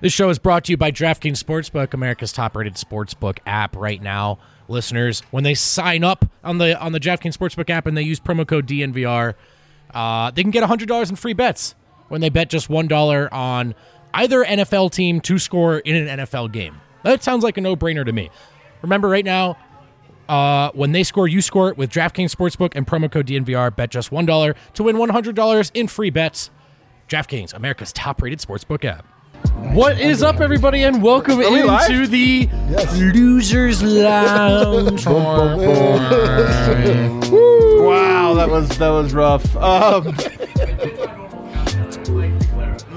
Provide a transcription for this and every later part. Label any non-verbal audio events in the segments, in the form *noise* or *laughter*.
This show is brought to you by DraftKings Sportsbook, America's top-rated sportsbook app right now. Listeners, when they sign up on the on the DraftKings Sportsbook app and they use promo code DNVR, uh, they can get $100 in free bets when they bet just $1 on either NFL team to score in an NFL game. That sounds like a no-brainer to me. Remember right now, uh, when they score, you score it with DraftKings Sportsbook and promo code DNVR. Bet just $1 to win $100 in free bets. DraftKings, America's top-rated sportsbook app. What is up, everybody, and welcome we live? into the Losers Lounge. *laughs* *laughs* Wow, that was that was rough. Um,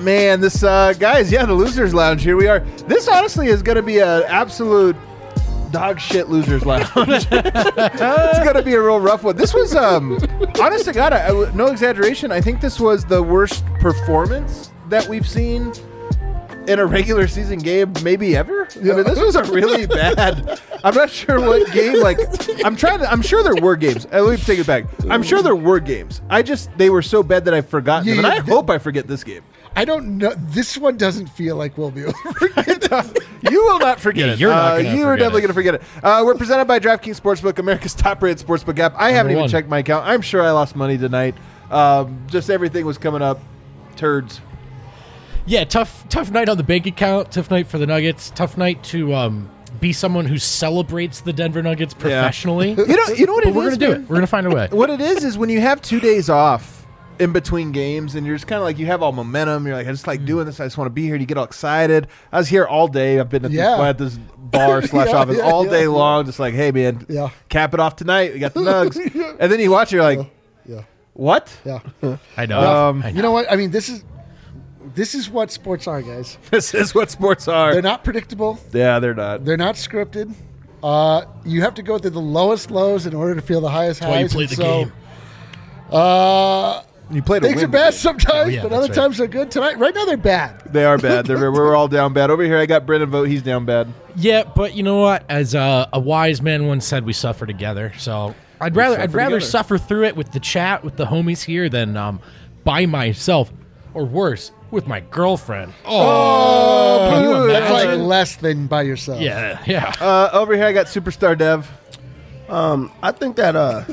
man, this uh, guys, yeah, the losers lounge. Here we are. This honestly is going to be an absolute dog shit losers lounge. *laughs* it's going to be a real rough one. This was, um, honest to God, I, I- no exaggeration. I think this was the worst performance that we've seen in a regular season game, maybe ever. I mean, this was a really *laughs* bad. I'm not sure what game. Like, I'm trying to. I'm sure there were games. Uh, let me take it back. I'm sure there were games. I just they were so bad that I've forgotten them, and Yeah, I th- hope I forget this game. I don't know. This one doesn't feel like we'll be *laughs* over. You will not forget Yeah, it. you're not Uh, gonna you are definitely going to forget it. Uh, we're presented by DraftKings Sportsbook, America's top-rated sportsbook app. I haven't even one. checked my account. I'm sure I lost money tonight. Um, just everything was coming up. Turds. Yeah, tough tough night on the bank account. Tough night for the Nuggets. Tough night to um, be someone who celebrates the Denver Nuggets professionally. *laughs* You know. You know what but it we're is, gonna do man? it. We're gonna find a way. what it is is when you have two days off in between games and you're just kind of like you have all momentum you're like i just like doing this i just want to be here and you get all excited i was here all day i've been at, Yeah. this, at this bar *laughs* slash Yeah, office yeah, all yeah, day yeah. long just like hey man Yeah. cap it off tonight we got the nugs *laughs* and then you watch you're like yeah, what yeah. I know. Um, I know. You know what? I mean, this is this is what sports are, guys. *laughs* this is what sports are They're not predictable. yeah they're not They're not scripted. Uh, you have to go through the lowest lows in order to feel the highest That's why you play and the so, game. Uh, you played a things win are bad sometimes, Oh, yeah, but other right. times they're good. Tonight, right now, they're bad. *laughs* they are bad they're, we're all down bad over here i got brendan Vogt he's down bad Yeah, but you know what? As uh, a wise man once said, we suffer together. So I'd rather I'd rather together. suffer through it with the chat with the homies here than um, by myself, or worse, with my girlfriend. Oh, can you That's like imagine? less than by yourself. yeah, yeah. uh, over here i got superstar dev Um, I think that uh,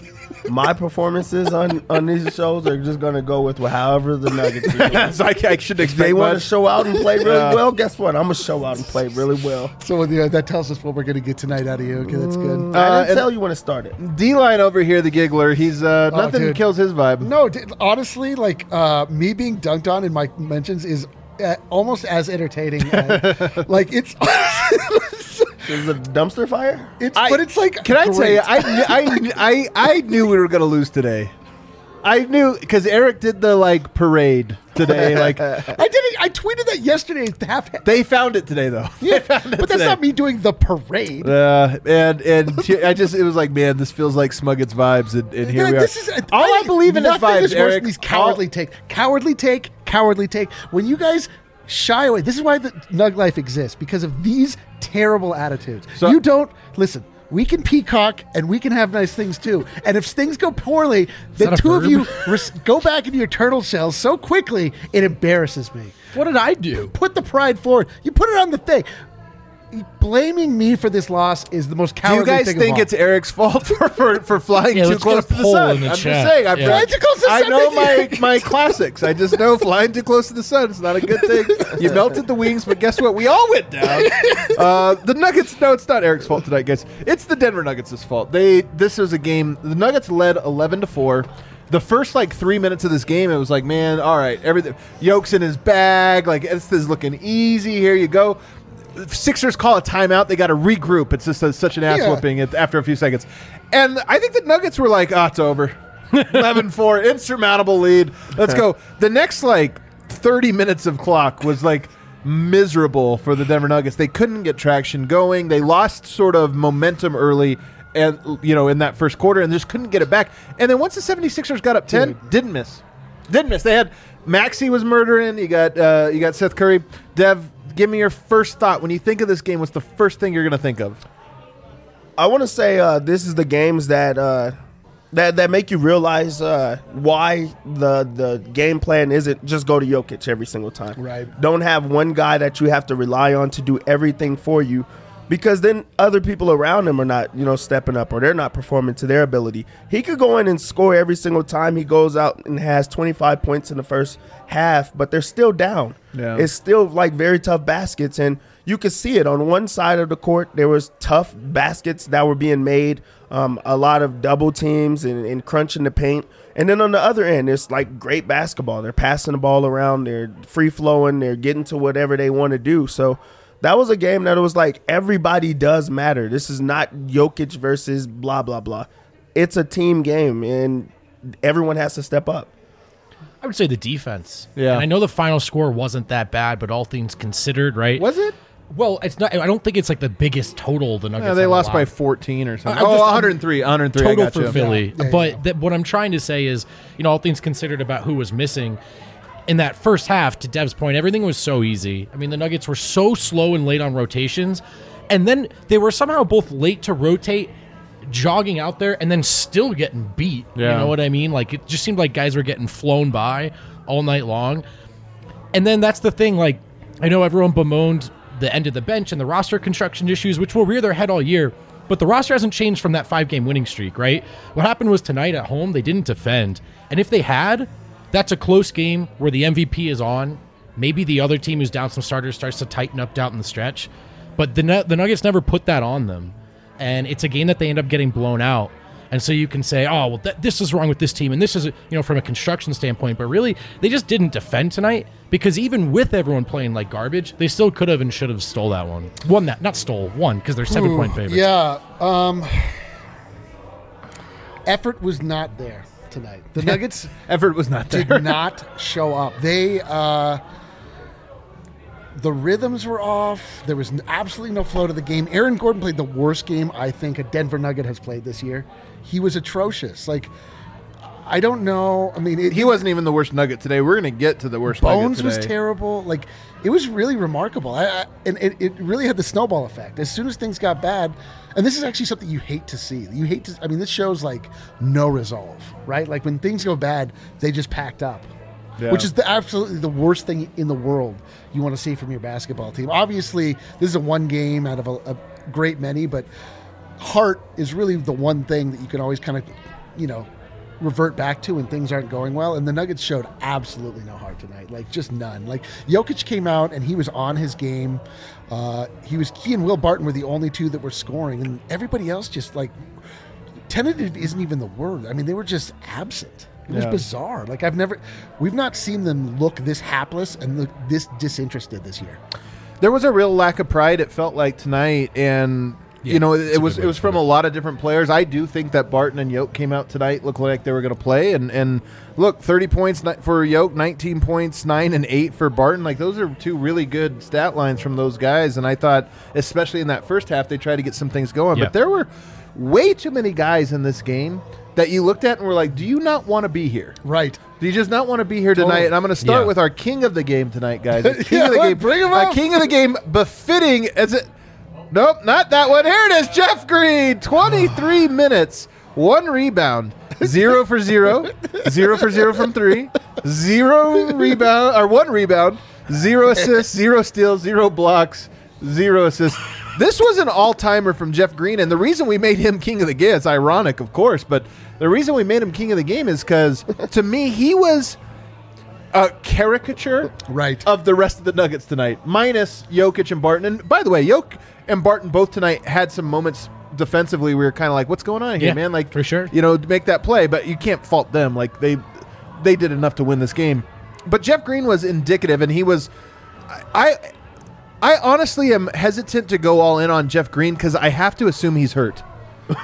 my performances on on these shows are just gonna go with however the Nuggets. *laughs* do. so I, I shouldn't If they want to show out and play really Yeah. well. Guess what? I'm gonna show out and play really well. So yeah, that tells us what we're going to get tonight out of you. Okay, that's good. Uh, I didn't tell you when to start it started. D-line over here, the giggler. He's uh, Oh, nothing dude. kills his vibe. No, d- honestly, like uh, me being dunked on in my mentions is uh, almost as entertaining. As, *laughs* like it's, *laughs* Is it a dumpster fire? it's, I- but it's like. Can I tell great. you? I, I, I, I knew we were gonna lose today. I knew because Eric did the like parade today. Like *laughs* I did it. I tweeted that yesterday. Half. they found it today, though. *laughs* yeah, found it but that's today. not me doing the parade. Uh, and and she- I just it was like, man, this feels like Smuggett's vibes, and, and here Like, we are. this is All I, believe in is nothing vibes, is worse Eric. than These cowardly All- take, cowardly take, cowardly take. When you guys shy away, this is why the Nug Life exists because of these terrible attitudes. So- you don't listen. We can peacock and we can have nice things too. And if things go poorly, the two of you res- go back into your turtle shells so quickly it embarrasses me. What did I do? Put the pride forward. You put it on the thing. Blaming me for this loss is the most cowardly Do you guys thing of think all. it's Eric's fault *laughs* for, for, for flying Yeah, too let's get close a to the poll sun? in the I'm chat. just saying. I'm Yeah. Flying too close to the I sun know makes my, my classics. I just know flying too close to the sun is not a good thing. You melted the wings, but guess what? We all went down. *laughs* Uh, the Nuggets. No, it's not Eric's fault tonight, guys. It's the Denver Nuggets' fault. They. This was a game. The Nuggets led 11 to four. The first like three minutes of this game, it was like, man, all right, everything. Yoke's in his bag. Like this is looking easy. Here you go. Sixers call a timeout. They got to regroup. It's just a, such an ass Yeah. whooping after a few seconds. And I think the Nuggets were like, oh, it's over. *laughs* 11 4, insurmountable lead. Let's go. *laughs* The next like 30 minutes of clock was like miserable for the Denver Nuggets. They couldn't get traction going. They lost sort of momentum early. And you know, in that first quarter, and just couldn't get it back. And then once the 76ers got up 10, didn't miss. Didn't miss. They had Maxey was murdering. You got uh, you got Seth Curry. Dev, give me your first thought when you think of this game. What's the first thing you're going to think of? I want to say uh, this is the games that uh, that that make you realize uh, why the the game plan isn't just go to Jokic every single time. Right. Don't have one guy that you have to rely on to do everything for you, because then other people around him are not you know stepping up or they're not performing to their ability. He could go in and score every single time he goes out and has 25 points in the first half, but they're still down. Yeah. It's still like very tough baskets and you could see it. On one side of the court there was tough baskets that were being made um, a lot of double teams and, and crunching the paint. And then on the other end it's like great basketball. They're passing the ball around they're free flowing they're getting to whatever they want to do. So that was a game that it was like everybody does matter. This is not Jokic versus blah blah blah. It's a team game and everyone has to step up I would say the defense. Yeah. And I know the final score wasn't that bad, but all things considered, right? Was it? Well, it's not. I don't think it's like the biggest total the Nuggets. Yeah, they lost by 14 or something. I'm oh, just- 103. 103. I total for you. Philly. Yeah, but that what I'm trying to say is, you know, all things considered about who was missing in that first half. To Dev's point, everything was so easy. I mean, the Nuggets were so slow and late on rotations, and then they were somehow both late to rotate. Jogging out there and then still getting beat. Yeah. You know what I mean? Like it just seemed like guys were getting flown by all night long. And then that's the thing. Like, I know everyone bemoaned the end of the bench and the roster construction issues, which will rear their head all year. But the roster hasn't changed from that five game winning streak, right? What happened was tonight at home, they didn't defend. And if they had, that's a close game where the MVP is on. Maybe the other team who's down some starters starts to tighten up down in the stretch. But the, the Nuggets never put that on them. And it's a game that they end up getting blown out. And so you can say, oh, well, th- this is wrong with this team. And this is, you know, from a construction standpoint. But really, they just didn't defend tonight because even with everyone playing like garbage, they still could have and should have stole that one. Won that. Not stole, won because they're seven point favorites. Yeah. Um, effort was not there tonight. The *laughs* Nuggets Effort was not there. did not show up. They uh the rhythms were off. There was absolutely no flow to the game. Aaron Gordon played the worst game I think a Denver Nugget has played this year. He was atrocious. Like I don't know. I mean, it, He wasn't even the worst nugget today. We're going to get to the worst Bones was terrible. Like it was really remarkable. I, I, and it, it really had the snowball effect. As soon as things got bad, and this is actually something you hate to see. You hate to. I mean, this shows like no resolve, right? Like when things go bad, they just packed up. Yeah. Which is the absolutely the worst thing in the world you want to see from your basketball team. Obviously, this is a one game out of a, a great many, but heart is really the one thing that you can always kind of, you know, revert back to when things aren't going well. And the Nuggets showed absolutely no heart tonight, like just none. Like Jokic came out and he was on his game. Uh, he was he and Will Barton were the only two that were scoring, and everybody else just like tentative isn't even the word. I mean, they were just absent. It was bizarre. Like I've never, we've not seen them look this hapless and look this disinterested this year. there was a real lack of pride. It felt like tonight, and Yeah, you know, that's it was it was from put a lot of different players. I do think that Barton and Yoke came out tonight, looked like they were going to play, and and look, thirty points for Yoke, nineteen points, nine and eight for Barton. Like those are two really good stat lines from those guys. And I thought, especially in that first half, they tried to get some things going, Yeah. but there were way too many guys in this game that you looked at and were like, do you not want to be here? Right. Do you just not want to be here tonight? Totally. And I'm going to start Yeah. with our king of the game tonight, guys. *laughs* King Yeah, of the game. Bring him up. king of the game befitting as it. Nope, not that one. Here it is. Jeff Green, 23 *laughs* minutes, one rebound, zero for zero, zero for zero from three, zero rebound or one rebound, zero assists, zero steals, zero blocks, zero assists. This was an all timer from Jeff Green, and the reason we made him king of the game, it's ironic, of course, but the reason we made him king of the game is because to me, he was a caricature Right. of the rest of the Nuggets tonight, minus Jokic and Barton. And by the way, Jokic and Barton both tonight had some moments defensively. We were kind of like, "What's going on here, Yeah, man?" Like for sure. you know, make that play. But you can't fault them. Like they they did enough to win this game. But Jeff Green was indicative, and he was. I I honestly am hesitant to go all in on Jeff Green because I have to assume he's hurt. *laughs*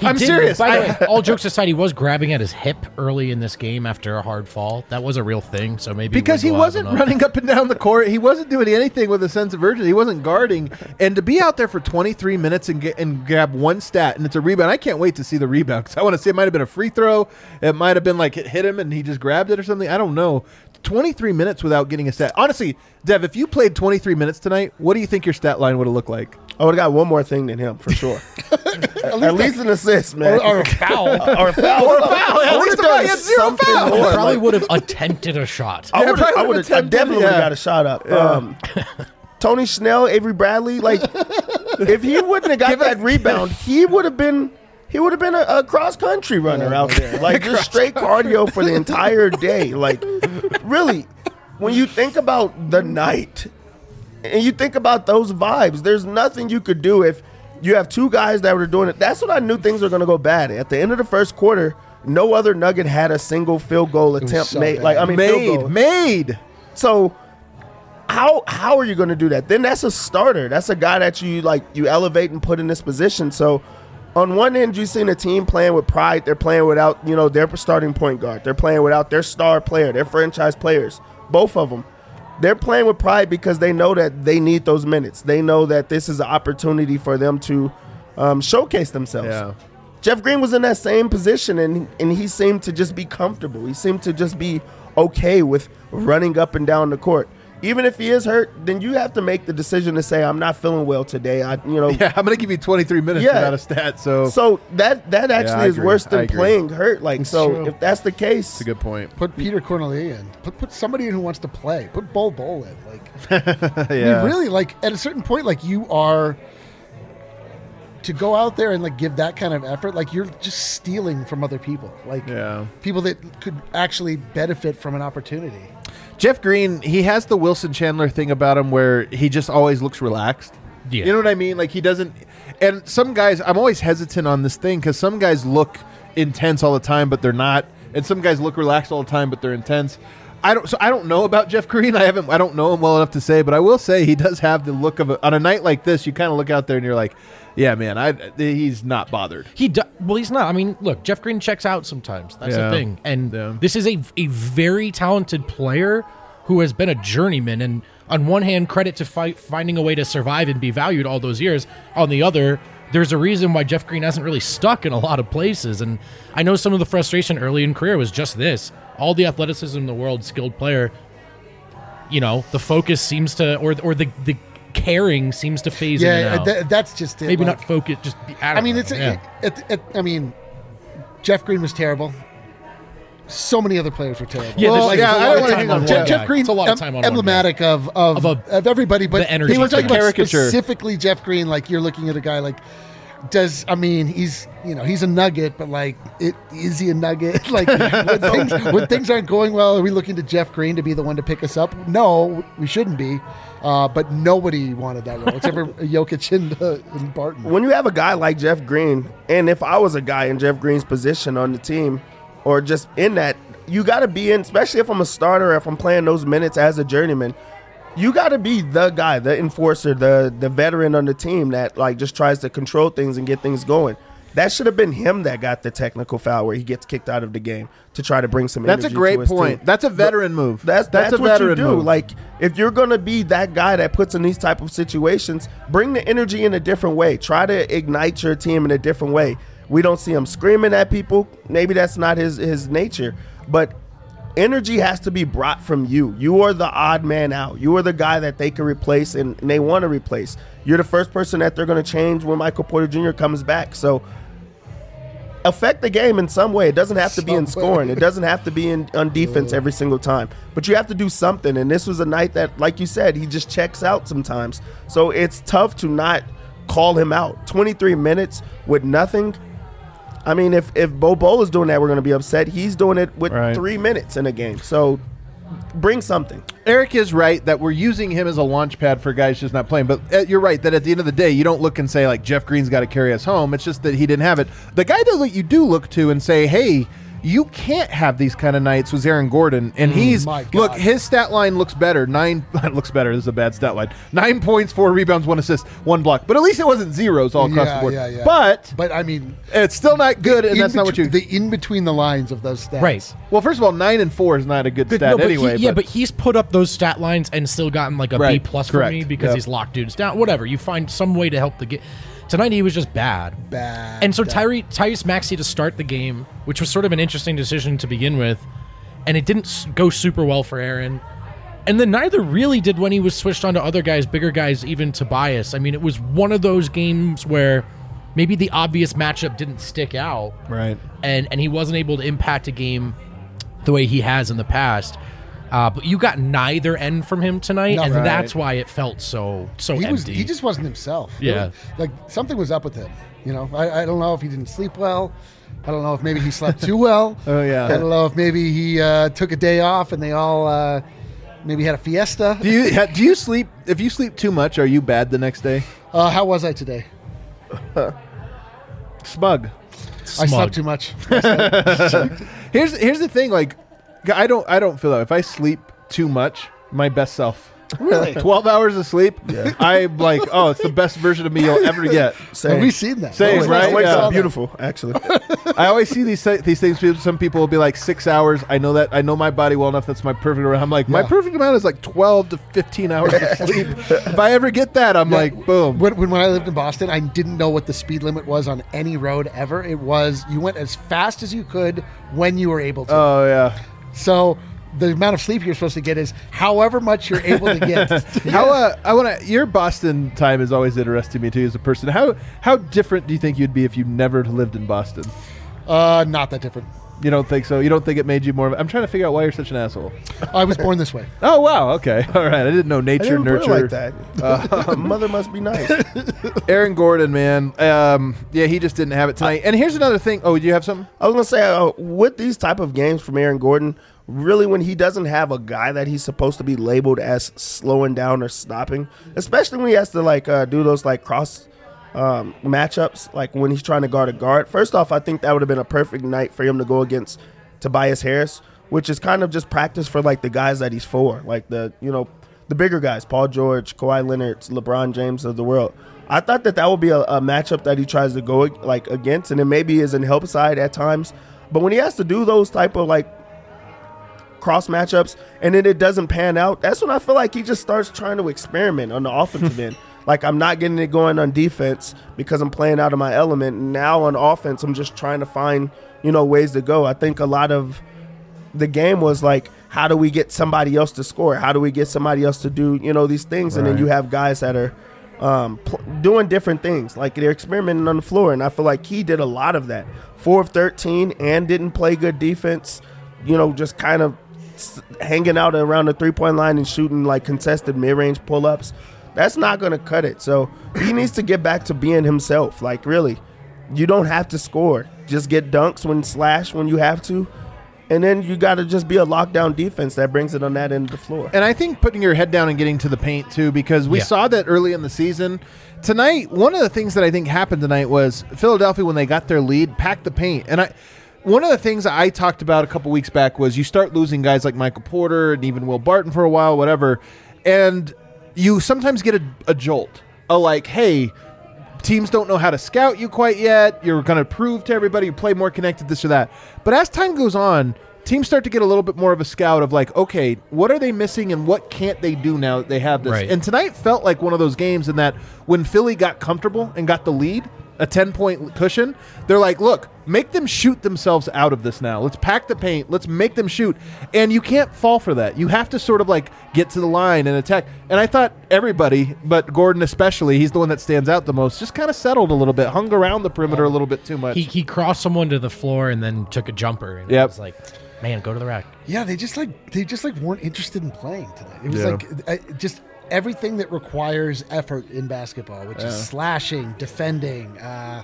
He I'm did- serious. By the I- way, all jokes aside, he was grabbing at his hip early in this game after a hard fall. That was a real thing. So maybe because he wasn't enough. running up and down the court. He wasn't doing anything with a sense of urgency. He wasn't guarding. And to be out there for 23 minutes and get and grab one stat and it's a rebound. I can't wait to see the rebound because I want to see it might have been a free throw. It might have been like it hit him and he just grabbed it or something. I don't know. 23 minutes without getting a stat. Honestly, Dev, if you played 23 minutes tonight, what do you think your stat line would have looked like? I would have got one more thing than him for sure. *laughs* At least an assist, man. Or, or a foul. *laughs* or a foul. Or a foul. At least would've a foul. had zero something fouls. more. Probably like- would have attempted a shot. I Yeah, would I would would've have I attempted, definitely would yeah. have got a shot up. Um, Tony Snell, Avery Bradley, like *laughs* if he wouldn't have got that rebound, he would have been he would have been a, a cross country runner out there, like just straight cardio for the entire day. Like really, when you think about the night and you think about those vibes, there's nothing you could do if you have two guys that were doing it. That's what I knew things were going to go bad. At the end of the first quarter, no other Nugget had a single field goal attempt so made. bad. Like I mean, made, made. So how how are you going to do that? Then that's a starter. That's a guy that you like you elevate and put in this position. So on one end, you've seen a team playing with pride. They're playing without you know their starting point guard. They're playing without their star player, their franchise players. Both of them. They're playing with pride because they know that they need those minutes. They know that this is an opportunity for them to um, showcase themselves. Yeah. Jeff Green was in that same position and and he seemed to just be comfortable. He seemed to just be okay with running up and down the court. Even if he is hurt, then you have to make the decision to say I'm not feeling well today. I you know Yeah, I'm going to give you 23 minutes Yeah. without a stat. So, so that that actually I is agree. worse than playing hurt. Like so true. if that's the case, that's a good point. Put Petr Cornelie in. Put put somebody in who wants to play. Put Bol Bol in. Like yeah. *laughs* I mean, really, like at a certain point, like you are to go out there and like give that kind of effort, like you're just stealing from other people, like Yeah. people that could actually benefit from an opportunity. Jeff Green, he has the Wilson Chandler thing about him where he just always looks relaxed. Yeah. You know what I mean? Like he doesn't. And some guys, I'm always hesitant on this thing because some guys look intense all the time, but they're not. And some guys look relaxed all the time, but they're intense. I don't. So I don't know about Jeff Green. I haven't. I don't know him well enough to say, but I will say he does have the look of a, on a night like this. You kind of look out there and you're like, yeah, man, I he's not bothered. He do, well, he's not. I mean, look, Jeff Green checks out sometimes. That's Yeah. the thing. And Yeah. this is a a very talented player who has been a journeyman. And on one hand, credit to fight, finding a way to survive and be valued all those years. On the other, there's a reason why Jeff Green hasn't really stuck in a lot of places. And I know some of the frustration early in career was just this: all the athleticism in the world, skilled player. You know, the focus seems to, or or the the caring seems to phase in Yeah, that, that's just it. Maybe like- not focus. Just be, I, I mean, know. it's Yeah. it, it, it, I mean, Jeff Green was terrible. So many other players were terrible. Yeah, Well, there's, yeah, there's I a don't lot of wanna time hang on on one Jeff, Jeff- Jeff guy. Green, It's a lot of time on one guy. emblematic of of, Of of, everybody, but the energy he was talking about caricature. specifically Jeff Green. Like you're looking at a guy like does I mean he's you know he's a nugget, but like it is he a nugget? *laughs* like when *laughs* things, when things aren't going well, are we looking to Jeff Green to be the one to pick us up? No, we shouldn't be. Uh, but nobody wanted that role except for *laughs* Jokic and, uh, and Barton. when you have a guy like Jeff Green, and if I was a guy in Jeff Green's position on the team, or just in that, you got to be in. Especially if I'm a starter, if I'm playing those minutes as a journeyman, you got to be the guy, the enforcer, the the veteran on the team that like just tries to control things and get things going. That should have been him that got the technical foul where he gets kicked out of the game to try to bring some. That's a great point. team. That's a veteran move. That's that's, a what veteran you do. move. Like if you're gonna be that guy that puts in these type of situations, bring the energy in a different way. Try to ignite your team in a different way. We don't see him screaming at people. Maybe that's not his his nature, but energy has to be brought from you. You are the odd man out. You are the guy that they can replace and, and they want to replace. You're the first person that they're going to change when Michael Porter Jr. comes back. So affect the game in some way. It doesn't have to be in scoring. It doesn't have to be in on *laughs* defense every single time. But you have to do something. And this was a night that, like you said, he just checks out sometimes. So it's tough to not call him out. 23 minutes with nothing. I mean, if if Bol Bol is doing that, we're going to be upset. He's doing it with Right. three minutes in a game. So bring something. Eric is right that we're using him as a launch pad for guys just not playing. But uh, you're right that at the end of the day, you don't look and say like Jeff Green's got to carry us home. It's just that he didn't have it. The guy that you do look to and say, hey. You can't have these kind of nights with Aaron Gordon, and mm, he's my God. look. His stat line looks better. Nine *laughs* looks better. This is a bad stat line. Nine points, four rebounds, one assist, one block. But at least it wasn't zeros all across Yeah, the board. yeah, yeah. But But I mean, it's still not good, and in that's not what you. between- the in between the lines of those stats. Right. well, first of all, nine and four is not a good But stat no, but he- anyway. yeah, but he's put up those stat lines and still gotten like a B Right, plus for correct. me because Yep. he's locked dudes down. Whatever, you find some way to help the game. Tonight he was just bad. Bad. And so bad. Tyree Tyrese Maxey to start the game, which was sort of an interesting decision to begin with, and it didn't s- go super well for Aaron. And then neither really did when he was switched on to other guys, bigger guys, even Tobias. I mean, it was one of those games where maybe the obvious matchup didn't stick out right. and and he wasn't able to impact a game the way he has in the past. Uh, but you got neither end from him tonight, No. and Right. that's why it felt so so he empty. was he just wasn't himself. Yeah. like something was up with him. You know, I, I don't know if he didn't sleep well. I don't know if maybe he slept too well. *laughs* Oh, yeah. I don't know if maybe he uh, took a day off and they all uh, maybe had a fiesta. Do you do you sleep? If you sleep too much, are you bad the next day? Uh, how was I today? *laughs* Smug. I slept too much. *laughs* Here's here's the thing. Like, I don't I don't feel that. If I sleep too much, my best self. Really? *laughs* Twelve hours of sleep. Yeah. I'm like, oh, it's the best version of me you'll ever get. Have We've seen that? Same, When right? last time Wakes we up beautiful, actually. *laughs* I always see these these things. people- Some people will be like six hours. I know that. I know my body well enough. That's my perfect. amount. I'm like, my perfect amount is like twelve to fifteen hours of *laughs* sleep. if I ever get that, I'm like, boom. When, when, when I lived in Boston, I didn't know what the speed limit was on any road ever. It was you went as fast as you could when you were able to. Oh yeah. So the amount of sleep you're supposed to get is however much you're able to get. *laughs* How uh, I want to. Your Boston time is always interesting to me too as a person. How how different do you think you'd be if you never lived in Boston? uh, not that different. You don't think so? You don't think it made you more? Of, I'm trying to figure out why you're such an asshole. I was born this way. *laughs* Oh wow. Okay. *laughs* All right. I didn't know I nature didn't put it nurture. like that. *laughs* Mother must be nice. Aaron Gordon, man. Um, yeah, he just didn't have it tonight. And here's another thing. Oh, do you have something? I was gonna say uh, with these type of games from Aaron Gordon, really when he doesn't have a guy that he's supposed to be labeled as slowing down or stopping, especially when he has to like uh, do those like cross um, matchups, like when he's trying to guard a guard. First off, I think that would have been a perfect night for him to go against Tobias Harris, which is kind of just practice for like the guys that he's for, like the you know the bigger guys, Paul George, Kawhi Leonard, LeBron James of the world. I thought that that would be a, a matchup that he tries to go like against, and it maybe is in help side at times. But when he has to do those type of like cross matchups and then it doesn't pan out, that's when I feel like he just starts trying to experiment on the *laughs* offensive end. Like I'm not getting it going on defense because I'm playing out of my element. Now on offense, I'm just trying to find you know ways to go. I think a lot of the game was like, how do we get somebody else to score? How do we get somebody else to do you know these things? And then you have guys that are um, pl- doing different things, like they're experimenting on the floor. And I feel like he did a lot of that. Four of thirteen and didn't play good defense. You know, just kind of hanging out around the three point line and shooting like contested mid range pull ups. That's not going to cut it. So he needs to get back to being himself. Like really, you don't have to score. Just get dunks when slash when you have to. And then you got to just be a lockdown defense that brings it on that end of the floor. And I think putting your head down and getting to the paint too, because we Yeah. saw that early in the season. Tonight, one of the things that I think happened tonight was Philadelphia when they got their lead, packed the paint. And I, one of the things I talked about a couple weeks back was you start losing guys like Michael Porter and even Will Barton for a while, whatever, and you sometimes get a, a jolt, a like, hey. Teams don't know how to scout you quite yet. You're going to prove to everybody you play more connected, this or that. But as time goes on, teams start to get a little bit more of a scout of like, okay, what are they missing and what can't they do now that they have this? Right. And tonight felt like one of those games in that when Philly got comfortable and got the lead, a 10 point cushion. They're like, look, make them shoot themselves out of this now. Let's pack the paint. Let's make them shoot. And you can't fall for that. You have to sort of like get to the line and attack. And I thought everybody, but Gordon especially, he's the one that stands out the most, just kind of settled a little bit, hung around the perimeter a little bit too much. He, he crossed someone to the floor and then took a jumper. And Yep. it was like, man, go to the rack. Yeah, they just like they just like weren't interested in playing tonight. It was Yeah. like I, just everything that requires effort in basketball, which is slashing, defending. Uh,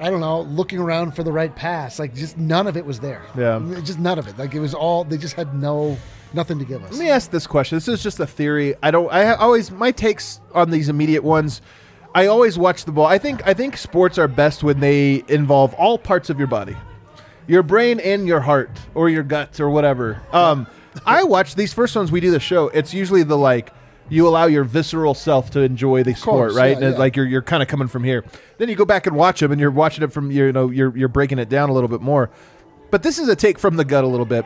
I don't know, looking around for the right pass. Like just none of it was there. Yeah. just none of it. Like it was all they just had no nothing to give us. Let me ask this question. This is just a theory. I don't. I always my takes on these immediate ones. I always watch the ball. I think. I think sports are best when they involve all parts of your body, your brain and your heart or your guts or whatever. Um, I watch these first ones. We do the show. It's usually the like. You allow your visceral self to enjoy the sport, course, right? yeah, And yeah. Like you're you're kind of coming from here. Then you go back and watch them, and you're watching it from you know you're you're breaking it down a little bit more. But this is a take from the gut a little bit.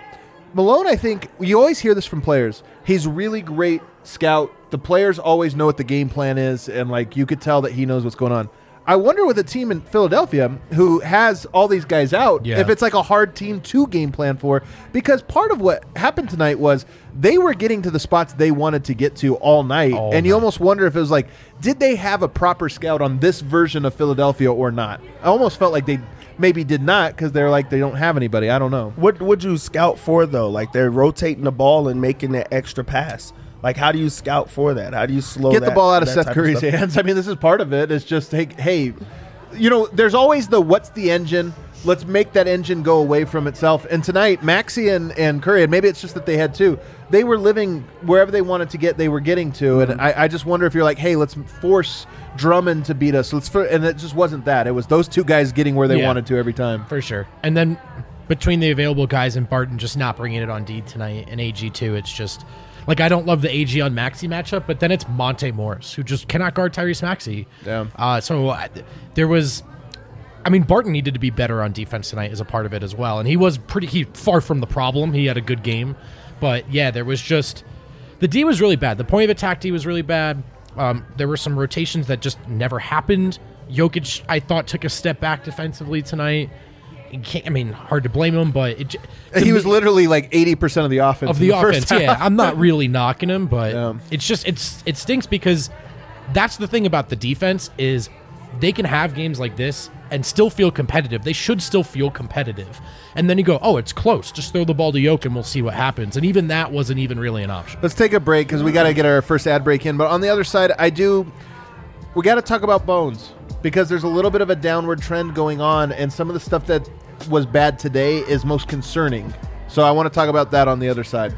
Malone, I think you always hear this from players. He's really great scout. The players always know what the game plan is, and like you could tell that he knows what's going on. I wonder with a team in Philadelphia who has all these guys out, Yeah. if it's like a hard team to game plan for, because part of what happened tonight was they were getting to the spots they wanted to get to all night, All and you almost wonder if it was like, did they have a proper scout on this version of Philadelphia or not? I almost felt like they maybe did not because they're like they don't have anybody. I don't know. What would you scout for though? Like they're rotating the ball and making that extra pass. Like how do you scout for that? How do you slow get the ball out of Seth Curry's stuff? hands. I mean, this is part of it. It's just hey, hey, you know, there's always the what's the engine. Let's make that engine go away from itself. And tonight, Maxey and, and Curry, and maybe it's just that they had two. They were living wherever they wanted to get. They were getting to, Mm-hmm. and I, I just wonder if you're like, hey, let's force Drummond to beat us. Let's, for, and it just wasn't that. It was those two guys getting where they Yeah. wanted to every time. For sure. And then between the available guys and Barton just not bringing it on D tonight and AG too, it's just like I don't love the AG on Maxey matchup, but then it's Monte Morris who just cannot guard Tyrese Maxey. Yeah. Uh, so I, there was, I mean, Barton needed to be better on defense tonight as a part of it as well, and he was pretty he far from the problem. He had a good game, but yeah, there was just the D was really bad. The point of attack D was really bad. Um, there were some rotations that just never happened. Jokic, I thought, took a step back defensively tonight. You can't, I mean, hard to blame him, but it, He was me- literally like 80% of the offense. of in the, offense. Yeah, I'm not *laughs* really knocking him, but Yeah. it's just it's it stinks because that's the thing about the defense is they can have games like this and still feel competitive. They should still feel competitive. And then you go, oh, it's close. Just throw the ball to Yoke and we'll see what happens. And even that wasn't even really an option. Let's take a break because we got to get our first ad break in. But on the other side, I do. We got to talk about Bones because there's a little bit of a downward trend going on, and some of the stuff that was bad today is most concerning. So I want to talk about that on the other side.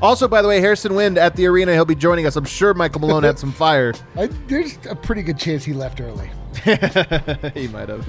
Also, by the way, Harrison Wind at the arena, he'll be joining us. I'm sure Michael Malone had some fire. *laughs* I, there's a pretty good chance he left early. *laughs* he might have.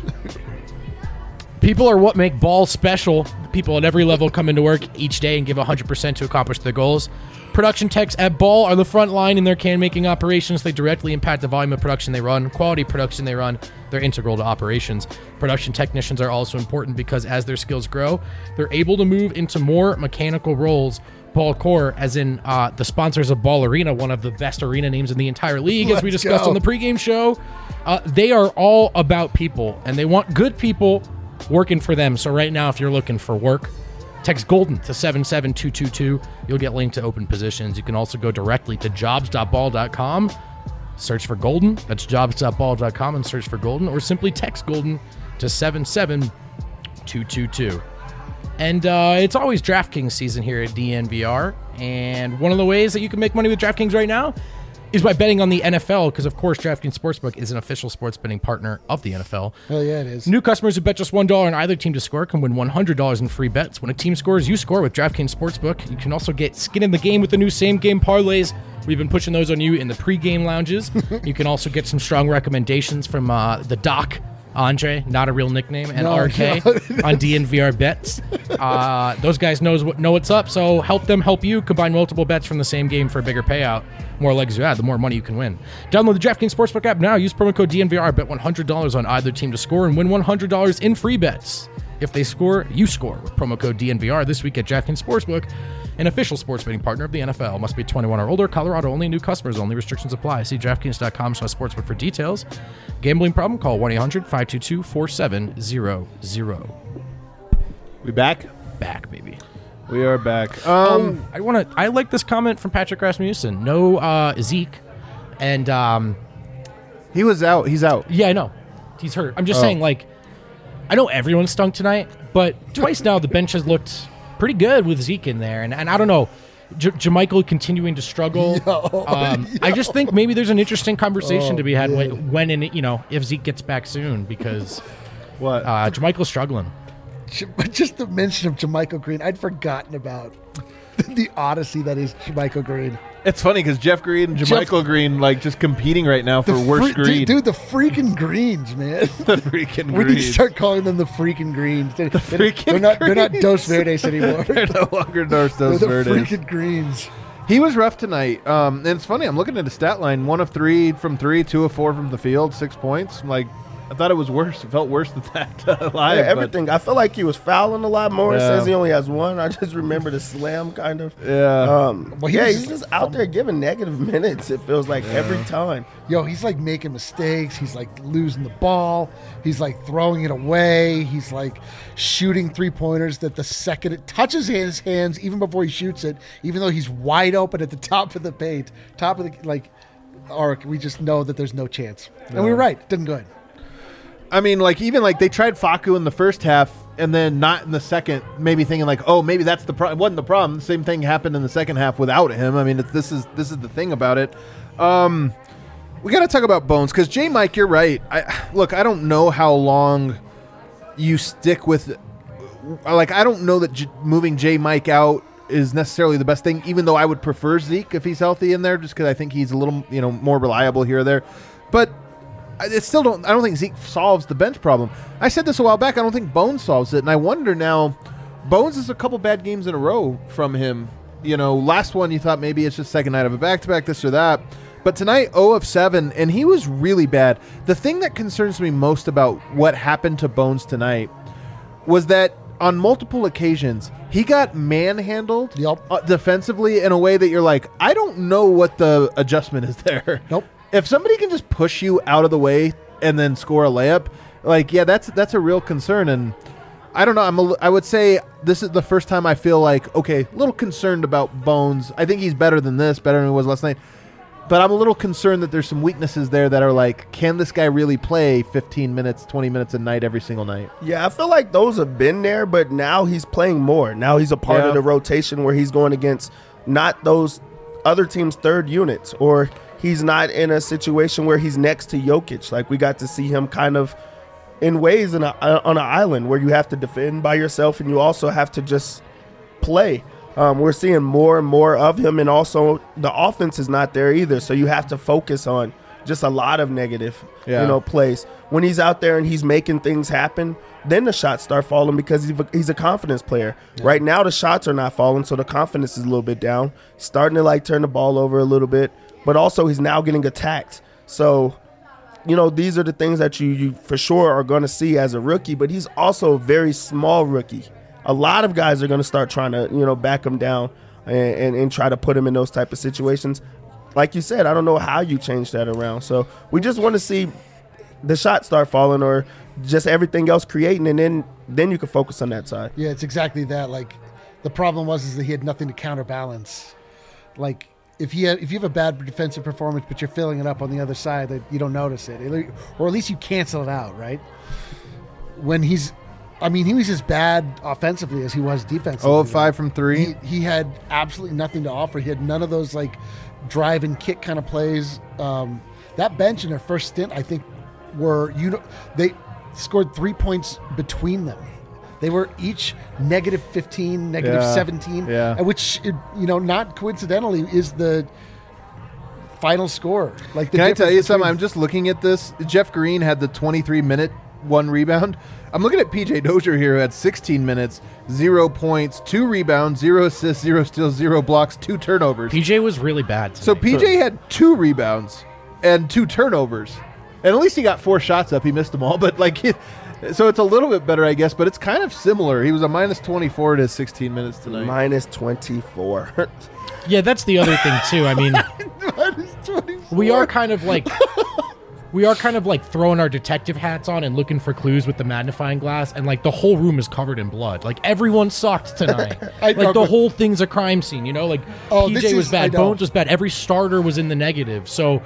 People are what make ball special. People at every level come into work each day and give 100% to accomplish their goals. Production techs at Ball are the front line in their can making operations. They directly impact the volume of production they run, quality production they run. They're integral to operations. Production technicians are also important because as their skills grow, they're able to move into more mechanical roles. Ball Corp, as in uh, the sponsors of Ball Arena, one of the best arena names in the entire league, as we discussed go. on the pregame show. Uh, they are all about people, and they want good people working for them. So right now, if you're looking for work, text Golden to 77222. You'll get linked to open positions. You can also go directly to jobs.ball.com, search for Golden. That's jobs.ball.com and search for Golden, or simply text Golden to 77222. And uh, it's always DraftKings season here at DNVR. And one of the ways that you can make money with DraftKings right now is by betting on the NFL, because of course DraftKings Sportsbook is an official sports betting partner of the NFL. Hell yeah, it is. New customers who bet just $1 on either team to score can win $100 in free bets. When a team scores, you score with DraftKings Sportsbook. You can also get skin in the game with the new same game parlays. We've been pushing those on you in the pregame lounges. *laughs* you can also get some strong recommendations from uh, the doc, Andre, not a real nickname, and No, *laughs* RK no. on DNVR bets. Uh, those guys knows what know what's up, so help them help you. Combine multiple bets from the same game for a bigger payout. More legs you add, the more money you can win. Download the DraftKings Sportsbook app now. Use promo code DNVR. Bet $100 on either team to score and win $100 in free bets. If they score, you score with promo code DNVR this week at DraftKings Sportsbook. An official sports betting partner of the NFL. Must be 21 or older. Colorado only. New customers only. Restrictions apply. See DraftKings.com slash sportsbook for details. Gambling problem? Call 1-800-522-4700. We back? Back, baby. We are back. Um, Um, I want to. I like this comment from Patrick Rasmussen. No uh, Zeke, and um, he was out. He's out. yeah, I know he's hurt. I'm just Oh. saying, like, I know everyone stunk tonight, but twice now the bench has looked pretty good with Zeke in there, and, and I don't know. J- JaMychal continuing to struggle. *laughs* um, I just think maybe there's an interesting conversation to be had when, when and you know if Zeke gets back soon because *laughs* What? uh, JaMychal's struggling. But just the mention of JaMychal Green, I'd forgotten about *laughs* the odyssey that is JaMychal Green. it's funny because Jeff Green and JaMychal Green like just competing right now for The worst free- green. dude, dude, the freaking greens, man. *laughs* the freaking greens. We need to start calling them the freaking greens. They're, the freaking they're not they're not. Dos Verdes anymore. *laughs* They're no longer They're Dos the Verdes. freaking greens. He was rough tonight. Um, and it's funny. I'm looking at his stat line: one of three from three, two of four from the field, six points. I'm like, I thought it was worse. It felt worse than *laughs* that uh, live. Yeah, but- everything. I felt like he was fouling a lot more. Yeah. says he only has one. I just remember the slam kind of. Yeah. Um, Well, he yeah, he's just just out there giving negative *laughs* minutes. It feels like every time. Yo, he's like making mistakes. He's like losing the ball. He's like throwing it away. He's like shooting three pointers that the second it touches his hands, even before he shoots it, even though he's wide open at the *laughs* top of the paint, top of the like arc, we just know that there's no chance. And we were right. Didn't go good. I mean, like even like they tried Facu in the first half and then not in the second. Maybe thinking like, oh, maybe that's the problem. Wasn't the problem? The same thing happened in the second half without him. I mean, it's, this is this is the thing about it. Um, we got to talk about Bones because J. Mike, you're right. I look, I don't know how long you stick with. Like, I don't know that J- moving J. Mike out is necessarily the best thing. Even though I would prefer Zeke if he's healthy in there, just because I think he's a little you know more reliable here or there. But I it still don't. I don't think Zeke solves the bench problem. I said this a while back. I don't think Bones solves it, and I wonder now. Bones is a couple bad games in a row from him. You know, last one you thought maybe it's just second night of a back to back, this or that. But tonight, 0 of 7, and he was really bad. The thing that concerns me most about what happened to Bones tonight was that on multiple occasions he got manhandled Yep. uh, defensively in a way that you're like, I don't know what the adjustment is *laughs* there. Nope. If somebody can just push you out of the way and then score a layup, like yeah, that's that's a real concern. And I don't know. I'm a, I would say this is the first time I feel like okay, a little concerned about Bones. I think he's better than this, better than he was last night. But I'm a little concerned that there's some weaknesses there that are like, can this guy really play 15 minutes, 20 minutes a night every single night? Yeah, I feel like those have been there, but now he's playing more. Now he's a part Yeah. of the rotation where he's going against not those other teams' third units, or he's not in a situation where he's next to Jokic. Like we got to see him kind of in ways in a, on an island where you have to defend by yourself and you also have to just play. Um, we're seeing more and more of him, and also the offense is not there either. So you have to focus on just a lot of negative, Yeah. you know, plays. When he's out there and he's making things happen, then the shots start falling because he's a, he's a confidence player. Right now, the shots are not falling, so the confidence is a little bit down. Starting to like turn the ball over a little bit, but also he's now getting attacked. So you know, these are the things that you, you for sure are going to see as a rookie, but he's also a very small rookie. A lot of guys are going to start trying to, you know, back him down and, and, and try to put him in those type of situations. Like you said, I don't know how you change that around. So we just want to see the shot start falling or just everything else creating, and then then you can focus on that side. Yeah, it's exactly that. Like the problem was is that he had nothing to counterbalance. Like if he had, if you have a bad defensive performance, but you're filling it up on the other side, that you don't notice it, or at least you cancel it out, right? When he's, I mean, he was as bad offensively as he was defensively. Oh, five from 3. He, he had absolutely nothing to offer. He had none of those like drive and kick kind of plays. Um, that bench in their first stint, I think, were you know they scored three points between them. They were each negative 15, negative Yeah, 17, yeah. which you know not coincidentally is the final score. Like, the Can I tell you something? I'm just looking at this. Jeff Green had the 23 minute one rebound. I'm looking at PJ Dozier here, who had 16 minutes, zero points, two rebounds, zero assists, zero steals, zero blocks, two turnovers. PJ was really bad. So tonight. PJ had two rebounds and two turnovers, and at least he got four shots up. He missed them all, but like, he, *laughs* So it's a little bit better, I guess, but it's kind of similar. He was a minus 24 to 16 minutes tonight. Minus 24. *laughs* Yeah, that's the other thing too. I mean, *laughs* we are kind of like *laughs* we are kind of like throwing our detective hats on and looking for clues with the magnifying glass, and like the whole room is covered in blood. Like everyone sucked tonight. *laughs* I like the but- whole thing's a crime scene. You know, like Oh, PJ was is- I bad. Bones was bad. Every starter was in the negative. So,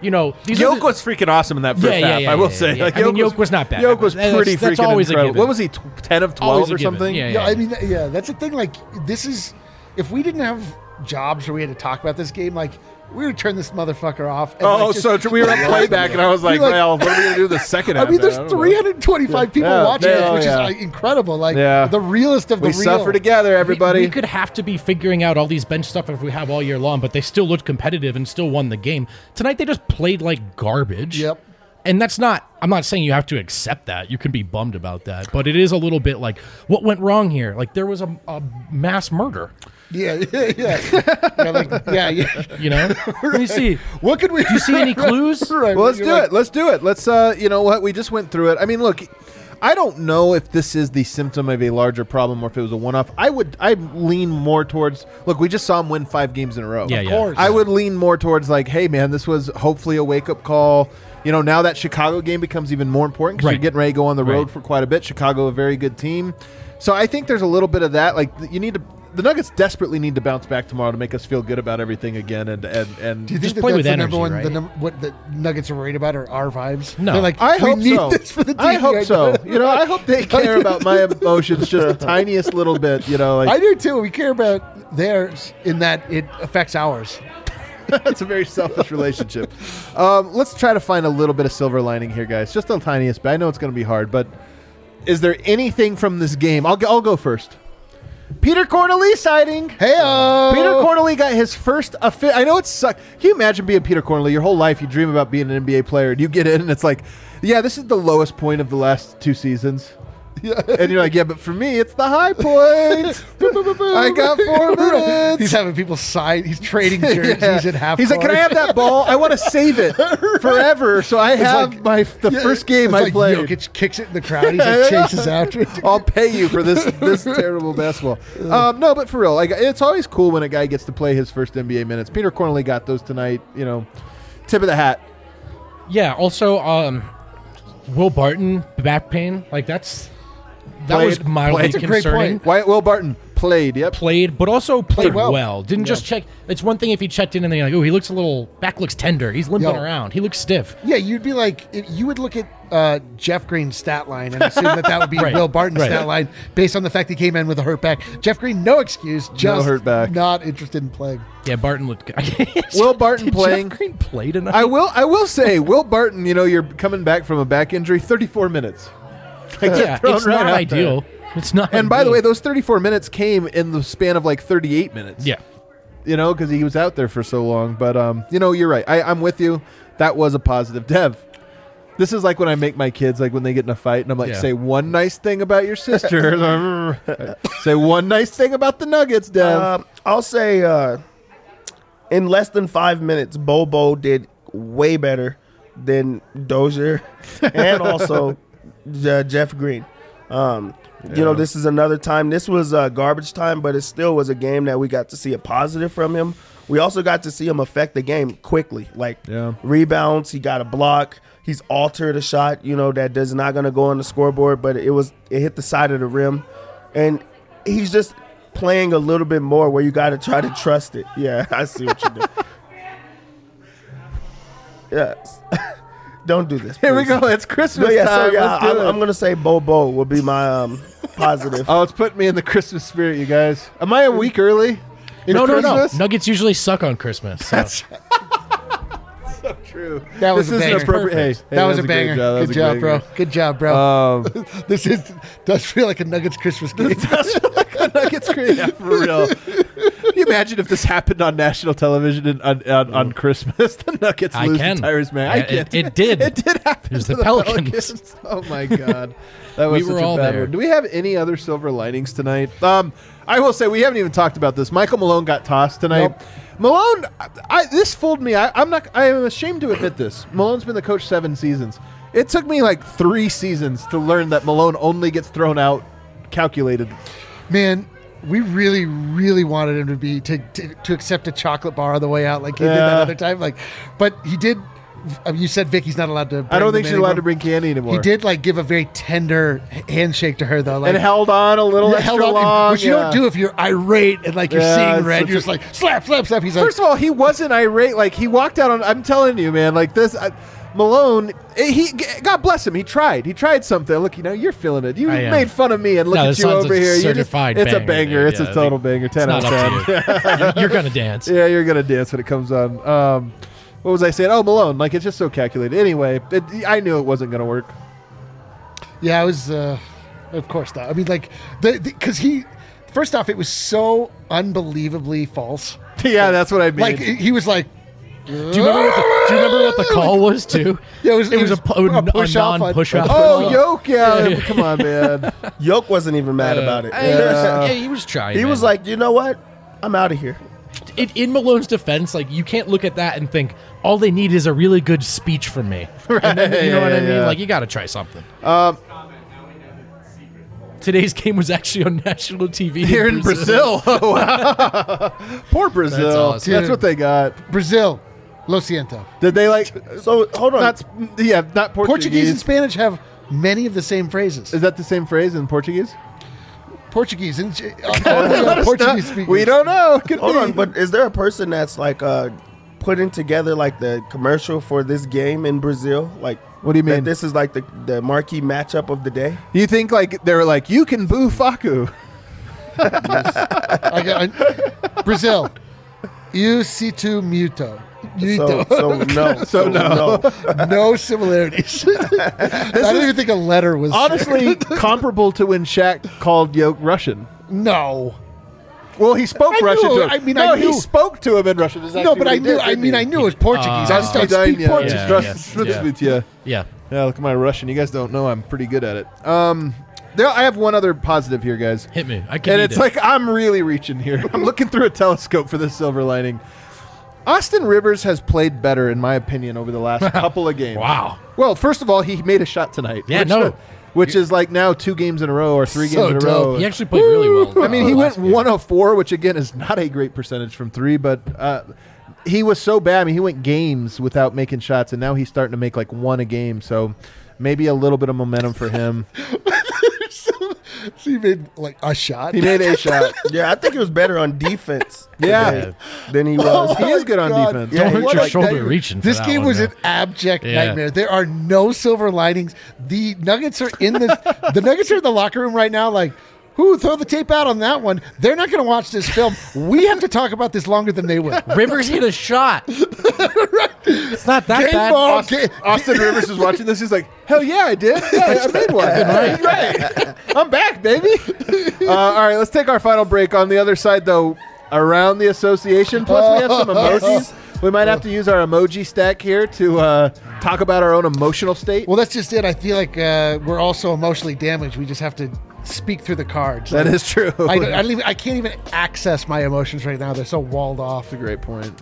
you know, these are Yoke the- was freaking awesome in that first Yeah, yeah, half. yeah, I will yeah, say. yeah. Like, I mean, Yoke was not bad. Yoke was That's- pretty that's freaking always a incredible. given. What was he? Tw- Ten of twelve or given. something? Yeah, Yeah, I mean, yeah, that's the thing. Like, this is if we didn't have jobs where we had to talk about this game, like we would turn this motherfucker off. and, Oh, like, just- so we were at playback, and I was like, You're like- "Well, what are we gonna do the second *laughs* half?" I mean, there's don't know. 325 people Yeah, watching yeah, this, which yeah. is uh, incredible. Like, Yeah. the realest of the We real. suffer together, everybody. We, we could have to be figuring out all these bench stuff if we have all year long, but they still looked competitive and still won the game. Tonight they just played like garbage. Yep. And that's not I'm not saying you have to accept that. You can be bummed about that. But it is a little bit like what went wrong here? Like there was a, a mass murder. *laughs* Yeah, yeah, yeah. yeah, like, yeah, yeah. You know? *laughs* Let me see. What could we? Do you see any *laughs* clues? Right, Well, let's do like- it. Let's do it. Let's. uh You know what? We just went through it. I mean, look. I don't know if this is the symptom of a larger problem or if it was a one-off. I would. I lean more towards. Look, we just saw him win five games in a row. Yeah, Of yeah. course. I would lean more towards like, hey man, this was hopefully a wake up call. You know, now that Chicago game becomes even more important because Right. you're getting ready to go on the road Right. for quite a bit. Chicago, a very good team. So I think there's a little bit of that. Like you need to. The Nuggets desperately need to bounce back tomorrow to make us feel good about everything again. And and and Do you think Just that play that's with the energy, number one? The right? num- what the Nuggets are worried about are our vibes. No. They're like, I we hope need so. this for the team. I hope so. You know, I hope they *laughs* care about my emotions just the tiniest little bit. You know, I do too. We care about theirs in that it affects ours. *laughs* That's a very selfish relationship. Um, let's try to find a little bit of silver lining here, guys. Just the tiniest bit. I know it's going to be hard, but is there anything from this game? I'll go, I'll go first. Petr Cornelie sighting. Hey, Petr Cornelie got his first. Affi- I know it sucks. Can you imagine being Petr Cornelie? Your whole life, you dream about being an NBA player, and you get in, and it's like, yeah, this is the lowest point of the last two seasons. *laughs* and you're like, yeah, but for me, it's the high point. *laughs* I got four *laughs* minutes. He's having people sign. He's trading jerseys at half. He's like, can I have that ball? I want to save it forever, so I have like- my the Yeah, first game it's I like played. Jokic kicks it in the crowd. He like chases after it. I'll pay you for this this terrible basketball. Um, no, but for real, like it's always cool when a guy gets to play his first NBA minutes. Petr Cornelie got those tonight. You know, tip of the hat. Yeah, also um Will Barton back pain, like that's that Played- was mildly played. That's a great concerning. point. Wyatt Will Barton played. Yep. played, but also played, well. well. Didn't just check. It's one thing if he checked in and they're like, "Oh, he looks a little back looks tender. He's limping Yo. around. He looks stiff." Yeah, you'd be like, you would look at uh, Jeff Green's stat line and assume that that would be *laughs* Right, Will Barton's right. stat line based on the fact he came in with a hurt back. Jeff Green, no excuse, just hurt back. not interested in playing. Yeah, Barton looked good. *laughs* Will Barton Did playing- Jeff Green played tonight? I will. I will say, Will Barton. You know, you're coming back from a back injury. 34 minutes. *laughs* Like, yeah, thrown it's right not out ideal. It's not. And by the ideal. way, those 34 minutes came in the span of like 38 minutes. yeah, you know, because he was out there for so long. But um, you know, you're right. I, I'm with you. That was a positive. Dev, this is like when I make my kids like when they get in a fight, and I'm like, Yeah. say one nice thing about your sister. *laughs* *laughs* say one nice thing about the Nuggets, Dev. Um, I'll say uh, in less than five minutes, Bol Bol did way better than Dozier and also uh, Jeff Green. Um, You know, this is another time. This was uh, garbage time, but it still was a game that we got to see a positive from him. We also got to see him affect the game quickly, like Yeah. rebounds. He got a block. He's altered a shot, you know, that is not going to go on the scoreboard, but it was it hit the side of the rim, and he's just playing a little bit more where you got to try to trust it. Yeah, *laughs* I see what you did. *laughs* yes, *laughs* don't do this. Here we please. go. It's Christmas But yeah, time. so yeah, Let's do I'm, it. I'm gonna say Bol Bol will be my um positive. Oh, it's putting me in the Christmas spirit, you guys. Am I a week early? no, no, no. Christmas? Nuggets usually suck on Christmas. So. *laughs* So true. That was this a is banger. appropriate. Hey, hey, that was a great banger. job. That was Good a job, great bro. Good job, bro. Um, *laughs* this is does feel like a Nuggets Christmas *laughs* game. that's like a Nuggets great yeah, for real. Can you imagine if this happened on national television and on, on, on Christmas? *laughs* The Nuggets I lose can. to Tyrese Maxey. I It- can't. it did. It did happen. It was to the Pelicans. *laughs* Oh my god, that *laughs* was We were such a all bad there. one. Do we have any other silver linings tonight? Um, I will say we haven't even talked about this. Michael Malone got tossed tonight. Nope. Malone, I, I, this fooled me. I, I'm not. I am ashamed to admit this. Malone's been the coach seven seasons. It took me like three seasons to learn that Malone only gets thrown out calculated. Man, we really, really wanted him to be to, to, to accept a chocolate bar on the way out, like he did that other time. Like, but he did. uh, You said Vicky's not allowed to. I don't think she's allowed to bring candy anymore. He did like give a very tender handshake to her though, like and held on a little extra held on, long, which you don't do if you're irate and like you're Yeah, seeing red. You're just like slap, slap, slap. He's like, First of all, he wasn't irate. Like he walked out on. I'm telling you, man. Like this, I, Malone. eh, He God bless him. He tried. He tried something. Look, you know, you're feeling it. You I am. made fun of me, and look No, at you over a here. You just, certified it's a banger, banger. It's Yeah, a I total think banger. Ten out of ten. *laughs* you. You're gonna dance. yeah, you're gonna dance when it comes on. Um, what was I saying? Oh, Malone. Like it's just so calculated. Anyway, it, I knew it wasn't gonna work. yeah, I was. uh Of course not. I mean, like the because he. First off, it was so unbelievably false. *laughs* yeah, that's what I mean. Like he was like, Do you remember what the, do you remember what the call *laughs* was too? Yeah, it was- it it was a, was pu- a a, push off non-push off. oh, yoke. Yeah, come on, man. *laughs* Yoke wasn't even mad about it. Hey, he was- yeah, he was trying. He man. was like, you know what? I'm out of here. in, in Malone's defense, like you can't look at that and think all they need is a really good speech from me. *laughs* And then, you know what I mean? yeah. Like you got to try something. Um, Today's game was actually on national TV here in Brazil. Oh, wow. Poor Brazil. That's That's, what they got. Brazil, lo siento. Did they like? So hold on. Not yeah, not Portuguese. Portuguese and Spanish have many of the same phrases. Is that the same phrase in Portuguese? Portuguese and uh, *laughs* Portuguese speakers. We don't know. Could hold be. on, but is there a person that's like uh putting together like the commercial for this game in Brazil? Like What do you that mean? this is like the the marquee matchup of the day? you think like they're like you can boo Facu? I got- I- Brazil. You see to muto. So, so, no. *laughs* So, so no. No, no similarities. *laughs* I didn't even think a letter was honestly comparable to when Shaq called Yoke Russian. No. Well, he spoke I Russian knew, to him. I mean, no, I he spoke to him in Russian. no, but I knew. Did, I mean, he? I knew it was Portuguese. Uh, I, I speak Portuguese. Yeah, yes, yeah. yeah. Yeah. Look at my Russian. You guys don't know I'm pretty good at it. Um, there, I have one other positive here, guys. Hit me. I can't. And it's it. like I'm really reaching here. *laughs* I'm looking through a telescope for the silver lining. Austin Rivers has played better, in my opinion, over the last *laughs* couple of games. Wow. Well, first of all, he made a shot tonight. Yeah, which, no. Which is like now two games in a row or three So games in a dope. row. He actually played really well. I mean, he went game. 104, which again is not a great percentage from three, but uh, he was so bad. I mean, he went games without making shots, and now he's starting to make like one a game. So maybe a little bit of momentum for him. *laughs* So you made like a shot. He made a *laughs* shot. Yeah, I think he was better on defense. Yeah. than he was. Oh he is good on defense. Don't he hurt your like shoulder that- reaching. For This that game one, was yeah. an abject Yeah. nightmare. There are no silver linings. The Nuggets are in the the Nuggets are in the locker room right now. Like, who throw the tape out on that one? They're not going to watch this film. We have to talk about this longer than they will. *laughs* Rivers hit a shot. It's not that Game bad. ball. Austin, Austin Rivers is watching this. He's like, "Hell yeah, I did. Yeah, I made one. right. *laughs* right. I'm back, baby." Uh, all right, let's take our final break. On the other side, though, around the association. Plus, we have some *laughs* emojis. We might have to use our emoji stack here to uh, talk about our own emotional state. Well, that's just it. I feel like uh, we're also emotionally damaged. We just have to speak through the cards. that Like, is true. *laughs* I, I, *laughs* don't even, I can't even access my emotions right now. They're so walled off. That's a great point.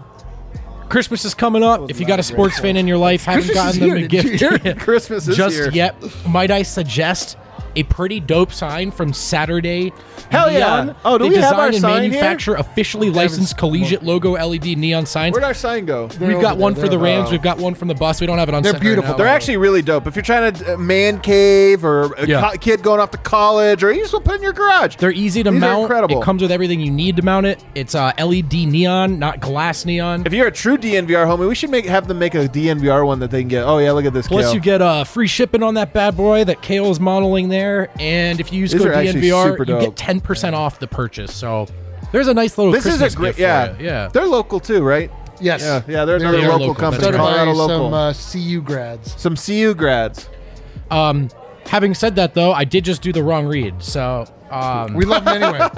Christmas is coming up. If you got a sports fan in your life, haven't Christmas gotten them here. a gift *laughs* Christmas is just here. yet, might I suggest a pretty dope sign from Saturday? Hell yeah. Oh, do they we have our and sign here? manufacture officially licensed collegiate logo LED neon signs. Where'd our sign go? We've got over one there. for the They're- Rams. We've got one from the bus. We don't have it on. Saturday. They're set right beautiful. now. They're actually really dope. If you're trying to uh, man cave or a Yeah. co- kid going off to college, or you just want to put in your garage, They're easy to These are mount. incredible. It comes with everything you need to mount it. It's uh, LED neon, not glass neon. If you're a true DNVR homie, we should make have them make a DNVR one that they can get. Oh yeah, look at this. Plus, Kale. you get uh, free shipping on that bad boy that Kale is modeling there. And if you use These code DNVR, you get 10% off the purchase. So there's a nice little this is a great. Yeah. Yeah. They're local too, right? Yes. Yeah, yeah. They're They're another local, local. company, That's Started by Colorado local. some uh, CU grads. some CU grads. Um, having said that, though, I did just do the wrong read. So. Um, We love them anyway. *laughs*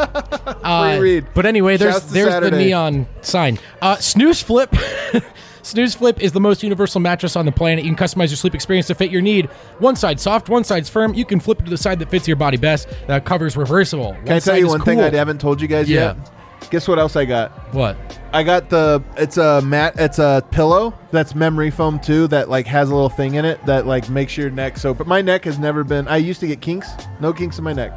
uh, read. But anyway, there's Shouts to there's the neon sign. Uh, Snooze Flip. *laughs* Snooze Flip is the most universal mattress on the planet. You can customize your sleep experience to fit your need. One side soft, one side's firm. You can flip it to the side that fits your body best. That cover's reversible. Can I tell you one thing I haven't told you guys Yeah. yet? Guess what else I got? What? I got the it's a mat it's a pillow that's memory foam too that like has a little thing in it that like makes your neck so but my neck has never been I used to get kinks no kinks in my neck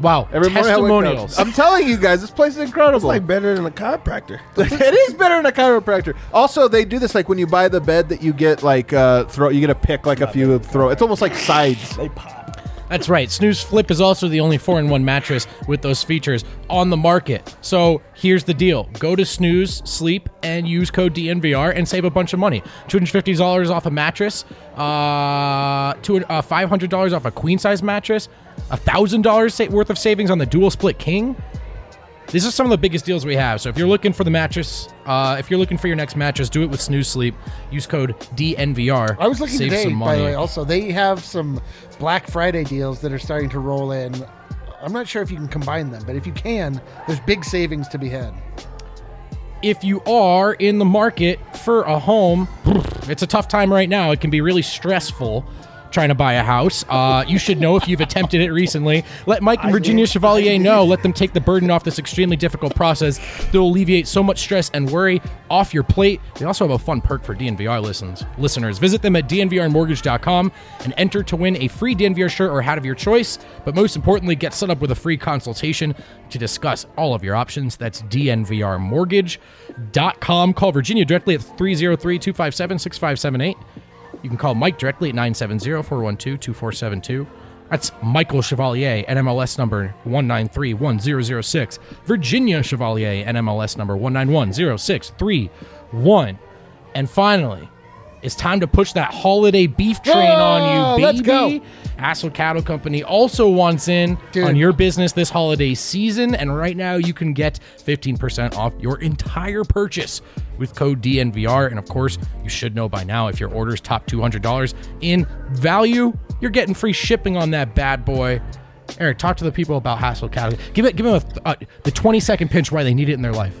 Wow. Every morning I wake up- Testimonials. I'm telling you guys this place is *laughs* incredible It's like better than a chiropractor. *laughs* it is better than a chiropractor also they do this like when you buy the bed that you get like uh throw you get a pick like a few throw it's almost like sides They pop. That's right. Snooze Flip is also the only 4 in 1 mattress with those features on the market. So here's the deal go to Snooze Sleep and use code DNVR and save a bunch of money $250 off a mattress, uh, uh, $500 off a queen size mattress, $1,000 worth of savings on the dual split king. These are some of the biggest deals we have. So if you're looking for the mattress, uh, if you're looking for your next mattress, do it with Snooze Sleep. Use code DNVR. I was looking Save today, some by money. the way. Also, they have some Black Friday deals that are starting to roll in. I'm not sure if you can combine them, but if you can, there's big savings to be had. if you are in the market for a home, it's a tough time right now. It can be really stressful trying to buy a house. Uh, you should know if you've attempted it recently. Let Mike and Virginia Chevalier know. Let them take the burden off this extremely difficult process that will alleviate so much stress and worry off your plate. They also have a fun perk for DNVR listens, listeners. Visit them at dnvrmortgage.com and enter to win a free DNVR shirt or hat of your choice. But most importantly, get set up with a free consultation to discuss all of your options. That's dnvrmortgage.com. Call Virginia directly at 303 257 6578. You can call Mike directly at 970 412 2472. That's Michael Chevalier, NMLS number 1931006. Virginia Chevalier, NMLS number 1910631. And finally, it's time to push that holiday beef train on you, Oh, baby. let's go. Hassel Cattle Company also wants in Dude. on your business this holiday season, and right now you can get 15% off your entire purchase with code DNVR. And of course, you should know by now if your order's top $200 in value, you're getting free shipping on that bad boy. Eric, talk to the people about Hassel Cattle. Give it, give them a, uh, the 20 second pinch why they need it in their life.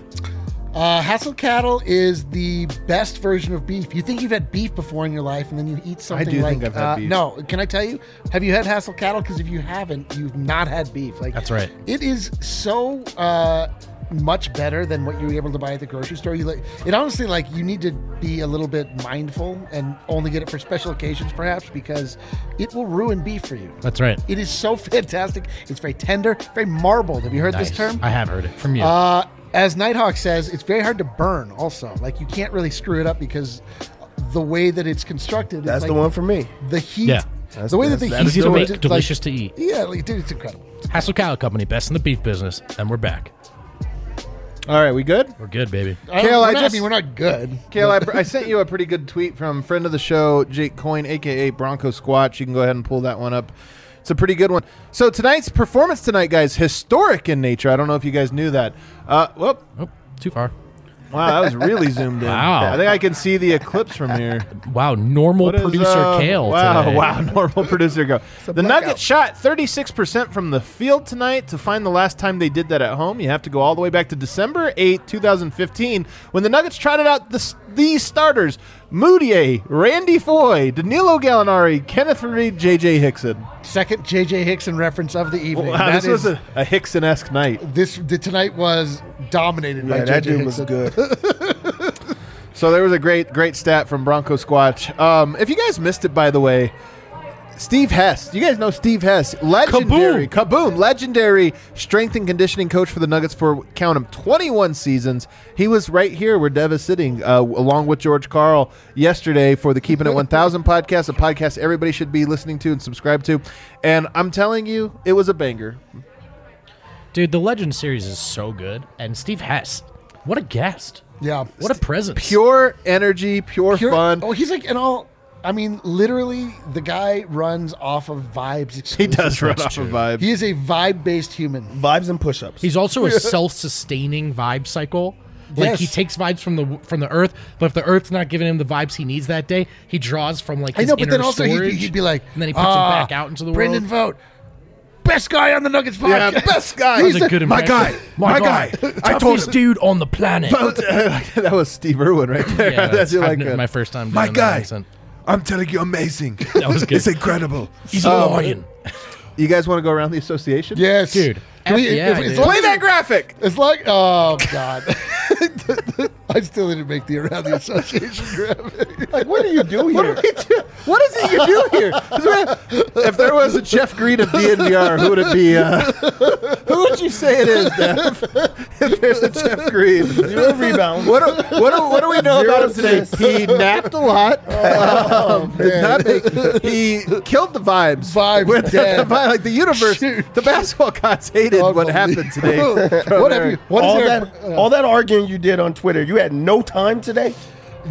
Uh, Hassel cattle is the best version of beef. You think you've had beef before in your life, and then you eat something do like think I've had uh, beef. no. Can I tell you? Have you had Hassel cattle? Because if you haven't, you've not had beef. Like That's right. It is so uh, much better than what you're able to buy at the grocery store. You like it honestly. Like you need to be a little bit mindful and only get it for special occasions, perhaps, because it will ruin beef for you. That's right. It is so *laughs* fantastic. It's very tender, very marbled. Have you heard this term? I have heard it from you. As Nighthawk says, it's very hard to burn. Also, like you can't really screw it up because the way that it's constructed. it's That's like the one for me. The heat. Yeah. That's- the way that the that's- heat. that's Easy to do make, it. delicious to eat. Yeah, like, dude, it's incredible. Hassel Cattle Company, best in the beef business. And we're back. all right we good We're good, baby. I Kale, we're I not- just- mean, we're not good. Kale, I, I sent you a pretty good tweet from friend of the show, Jake Coyne, aka Bronco Squatch. You can go ahead and pull that one up. It's a pretty good one. So tonight's performance tonight, guys, historic in nature. I don't know if you guys knew that. Uh, whoop. Oh, too far. Wow, that was really zoomed in. Wow. I think I can see the eclipse from here. *laughs* Wow, normal What is, producer uh, Kale Wow, today. *laughs* wow, normal producer go. The blackout. Nuggets shot 36% from the field tonight. To find the last time they did that at home, you have to go all the way back to December 8, 2015, when the Nuggets trotted out the, s- these starters Mudiay, Randy Foye, Danilo Gallinari, Kenneth Faried, JJ Hickson. Second JJ Hickson reference of the evening. Wow, That this was a, a Hickson esque night. this the, tonight was dominated by Yeah, JJ that dude was good. *laughs* So there was a great, great stat from Bronco Squatch. Um, if you guys missed it, by the way, Steve Hess. You guys know Steve Hess, legendary kaboom, legendary strength and conditioning coach for the Nuggets for count 'em 21 seasons. He was right here where Dev is sitting, uh, along with George Karl yesterday for the Keeping It 1000 *laughs* podcast, a podcast everybody should be listening to and subscribe to. And I'm telling you, it was a banger. Dude, the Legend series is so good. And Steve Hess, what a guest. Yeah. What a presence. Pure energy, pure, Pure- fun. Oh, he's like, and all. I mean, literally, the guy runs off of vibes. he does run That's off of vibes. He is a vibe-based human. Vibes and push-ups. He's also a *laughs* self-sustaining vibe cycle. Like Yes. he takes vibes from the from the earth, but if the earth's not giving him the vibes he needs that day, he draws from like I know, but then inner also he'd be, he'd be like, and then he puts "Ah, it back out into the Brendan world. Vote best guy on the Nuggets yeah, podcast. best guy. That was a good my guy. My, guy. *laughs* I told toughest dude on the planet. *laughs* that was Steve Irwin right there. Yeah, that's that's like n- a- my first time. My doing that guy. Accent. I'm telling you, amazing. *laughs* That was good. It's incredible. He's a Um, lion. You guys want to go around the association? yes, Dude, Can we- yeah, if- I as long Play as that graphic. It's like, oh god, *laughs* I still didn't make the around the association graphic. Like, what do you do here? What is it you do here? *laughs* If there was a Jeff Green of DNVR, who would it be? Uh, *laughs* who would you say it is, Dev? *laughs* If there's a Jeff Green. Zero rebounds. What do, what, do, what do we know Zero about him today? assists. He napped a lot. Um, did man. not make, he killed the vibes. Vibes With the, vibe, like the universe, Shoot. the basketball gods hated what happened today. what have you? What is all there? that, all that arguing you did on Twitter, you had no time today.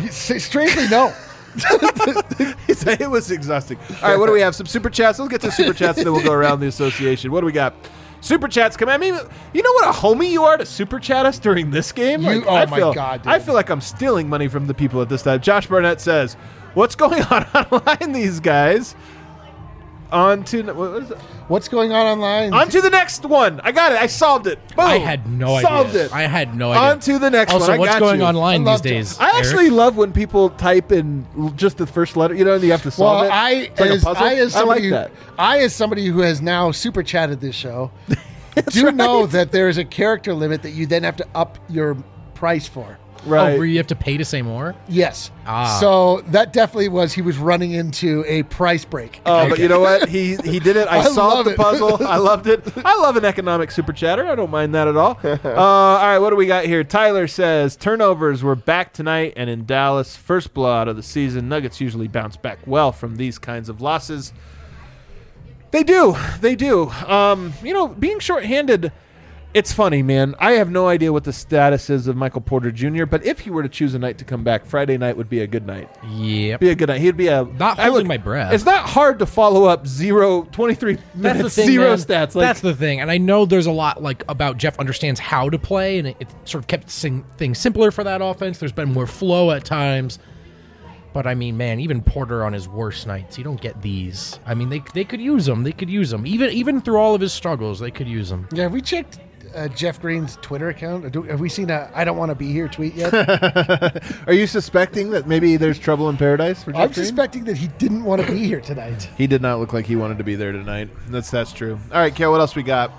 strangely, no. *laughs* He said it was exhausting. All right, what do we have? Some super chats. Let's get to super chats, and then we'll go around the association. What do we got? Super chats come. I mean, you know what a homie you are to super chat us during this game. You- oh I my feel, God, dude. I feel like I'm stealing money from the people at this time. Josh Barnett says, "What's going on *laughs* online, these guys?" On to what was? What's going on online? on to the next one. I got it. I solved it. Boom. I had no idea. Solved it. I had no idea. on to the next also, one. I what's got going you. online these days? I actually love when people type in just the first letter. You know, and you have to solve well, it. I It's like a as, puzzle. I as I like somebody that. I as somebody who has now super chatted this show, *laughs* do know that there is a character limit that you then have to up your price for. Right. Oh, where you have to pay to say more? Yes. Ah. So that definitely was he was running into a price break. Oh, but you know what? *laughs* He he did it. I, I solved the it. puzzle. I loved it. *laughs* I love an economic super chatter. I don't mind that at all. *laughs* Uh, all right, what do we got here? Tyler says turnovers were back tonight and in Dallas. First blowout of the season. Nuggets usually bounce back well from these kinds of losses. They do. They do. Um, you know, being shorthanded, it's funny, man. I have no idea what the status is of Michael Porter Jr., but if he were to choose a night to come back, Friday night would be a good night. Yep. Be a good night. He'd be a Not I holding my breath. It's not hard to follow up zero, 23 That's minutes, the thing, zero man. stats. Like, That's the thing, and I know there's a lot like about Jeff understands how to play, and it, it sort of kept sing, things simpler for that offense. There's been more flow at times, but I mean, man, even Porter on his worst nights, you don't get these. I mean, they they could use them. They could use them. Even even through all of his struggles, they could use them. yeah, we checked uh, Jeff Green's Twitter account? Do, have we seen a "I don't want to be here" tweet yet? *laughs* Are you suspecting that maybe there's trouble in paradise for Jeff I'm Green? suspecting that he didn't want to be here tonight. *laughs* He did not look like he wanted to be there tonight. That's that's true. All right, Kale, what else we got?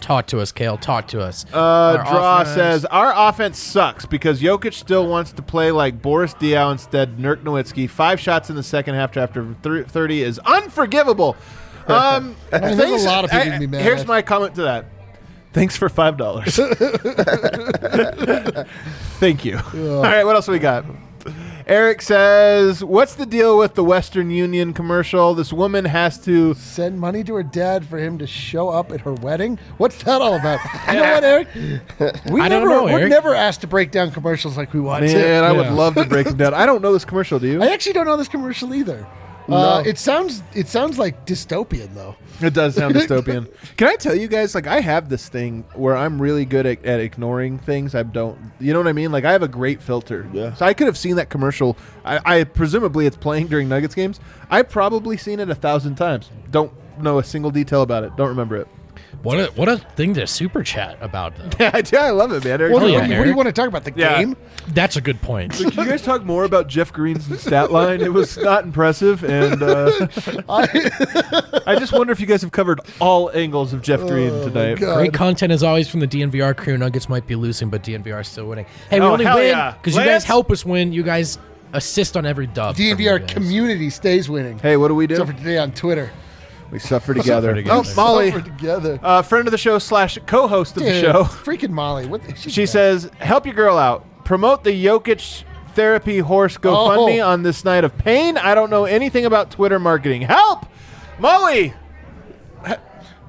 Talk to us, Kale. Talk to us. Uh, Our Draw offense- says our offense sucks because Jokic still wants to play like Boris Diaw instead. Nurk Nowitzki, five shots in the second half after thir- thirty is unforgivable. *laughs* Um, mean, there's a lot of people I- to be mad Here's at. my comment to that. Thanks for five dollars. *laughs* Thank you. All right, what else we got? Eric says, "What's the deal with the Western Union commercial? This woman has to." Send money to her dad for him to show up at her wedding. What's that all about? You know what, Eric? *laughs* We I don't never, know, we're Eric. never asked to break down commercials like we want Man, to. I would Yeah. love to break them down. I don't know this commercial. Do you? I actually don't know this commercial either. Uh, it sounds it sounds like dystopian though. It does sound *laughs* dystopian. Can I tell you guys, like, I have this thing where I'm really good at, at ignoring things. I don't, you know what I mean? Like, I have a great filter. Yeah. So I could have seen that commercial. I, I presumably it's playing during Nuggets games. I've probably seen it a thousand times. Don't know a single detail about it. Don't remember it. What a what a thing to super chat about though. *laughs* Yeah, I, do. I love it, man. Eric, What, do yeah, you- what do you Eric. want to talk about? The Yeah. game? That's a good point. Can you guys talk more about Jeff Green's stat line? It was not impressive, and uh, *laughs* I just wonder if you guys have covered all angles of Jeff Green tonight. God. Great content as always from the DNVR crew. Nuggets might be losing, but DNVR is still winning. Hey, we Oh, only hell win yeah. because you guys help us win. You guys assist on every dub. from you DNVR guys. community stays winning. Hey, what do we do? Except for today on Twitter. We suffer together. together. Oh, Molly, Suffer together. uh, friend of the show slash co-host of the Dude, show. freaking Molly. What? *laughs* She says, "Help your girl out. Promote the Jokic therapy horse GoFundMe Oh. on this night of pain. I don't know anything about Twitter marketing. Help, Molly.